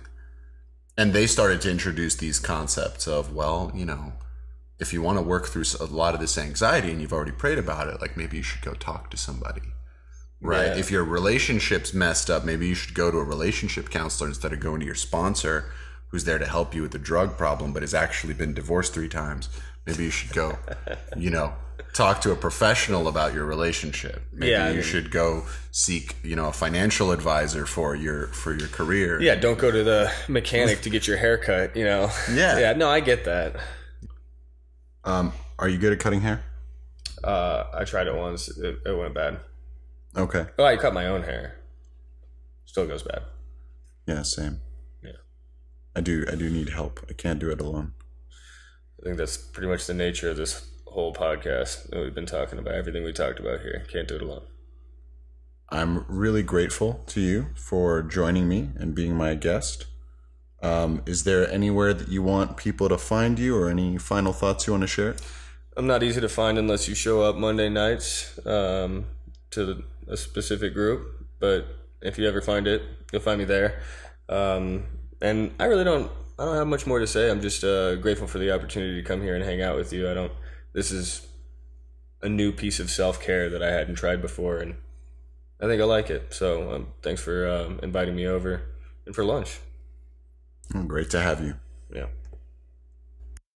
And they started to introduce these concepts of, well, you know, if you want to work through a lot of this anxiety and you've already prayed about it, like maybe you should go talk to somebody. Right. Yeah. If your relationship's messed up, maybe you should go to a relationship counselor instead of going to your sponsor who's there to help you with the drug problem but has actually been divorced three times. Maybe you should go, you know, talk to a professional about your relationship. Maybe Yeah, I you mean- should go seek, you know, a financial advisor for your for your career. Yeah, don't go to the mechanic to get your hair cut, you know. Yeah. Yeah, no, I get that. Um, are you good at cutting hair? Uh, I tried it once. It, it went bad. Okay. Oh, I cut my own hair. Still goes bad. Yeah, same. Yeah. I do I do need help. I can't do it alone. I think that's pretty much the nature of this whole podcast that we've been talking about. Everything we talked about here. Can't do it alone. I'm really grateful to you for joining me and being my guest. Um, is there anywhere that you want people to find you or any final thoughts you want to share? I'm not easy to find unless you show up Monday nights um, to a specific group. But if you ever find it, you'll find me there. Um, and I really don't. I don't have much more to say. I'm just uh, grateful for the opportunity to come here and hang out with you. I don't. This is a new piece of self care that I hadn't tried before, and I think I like it. So um, thanks for um, inviting me over and for lunch. Great to have you. Yeah.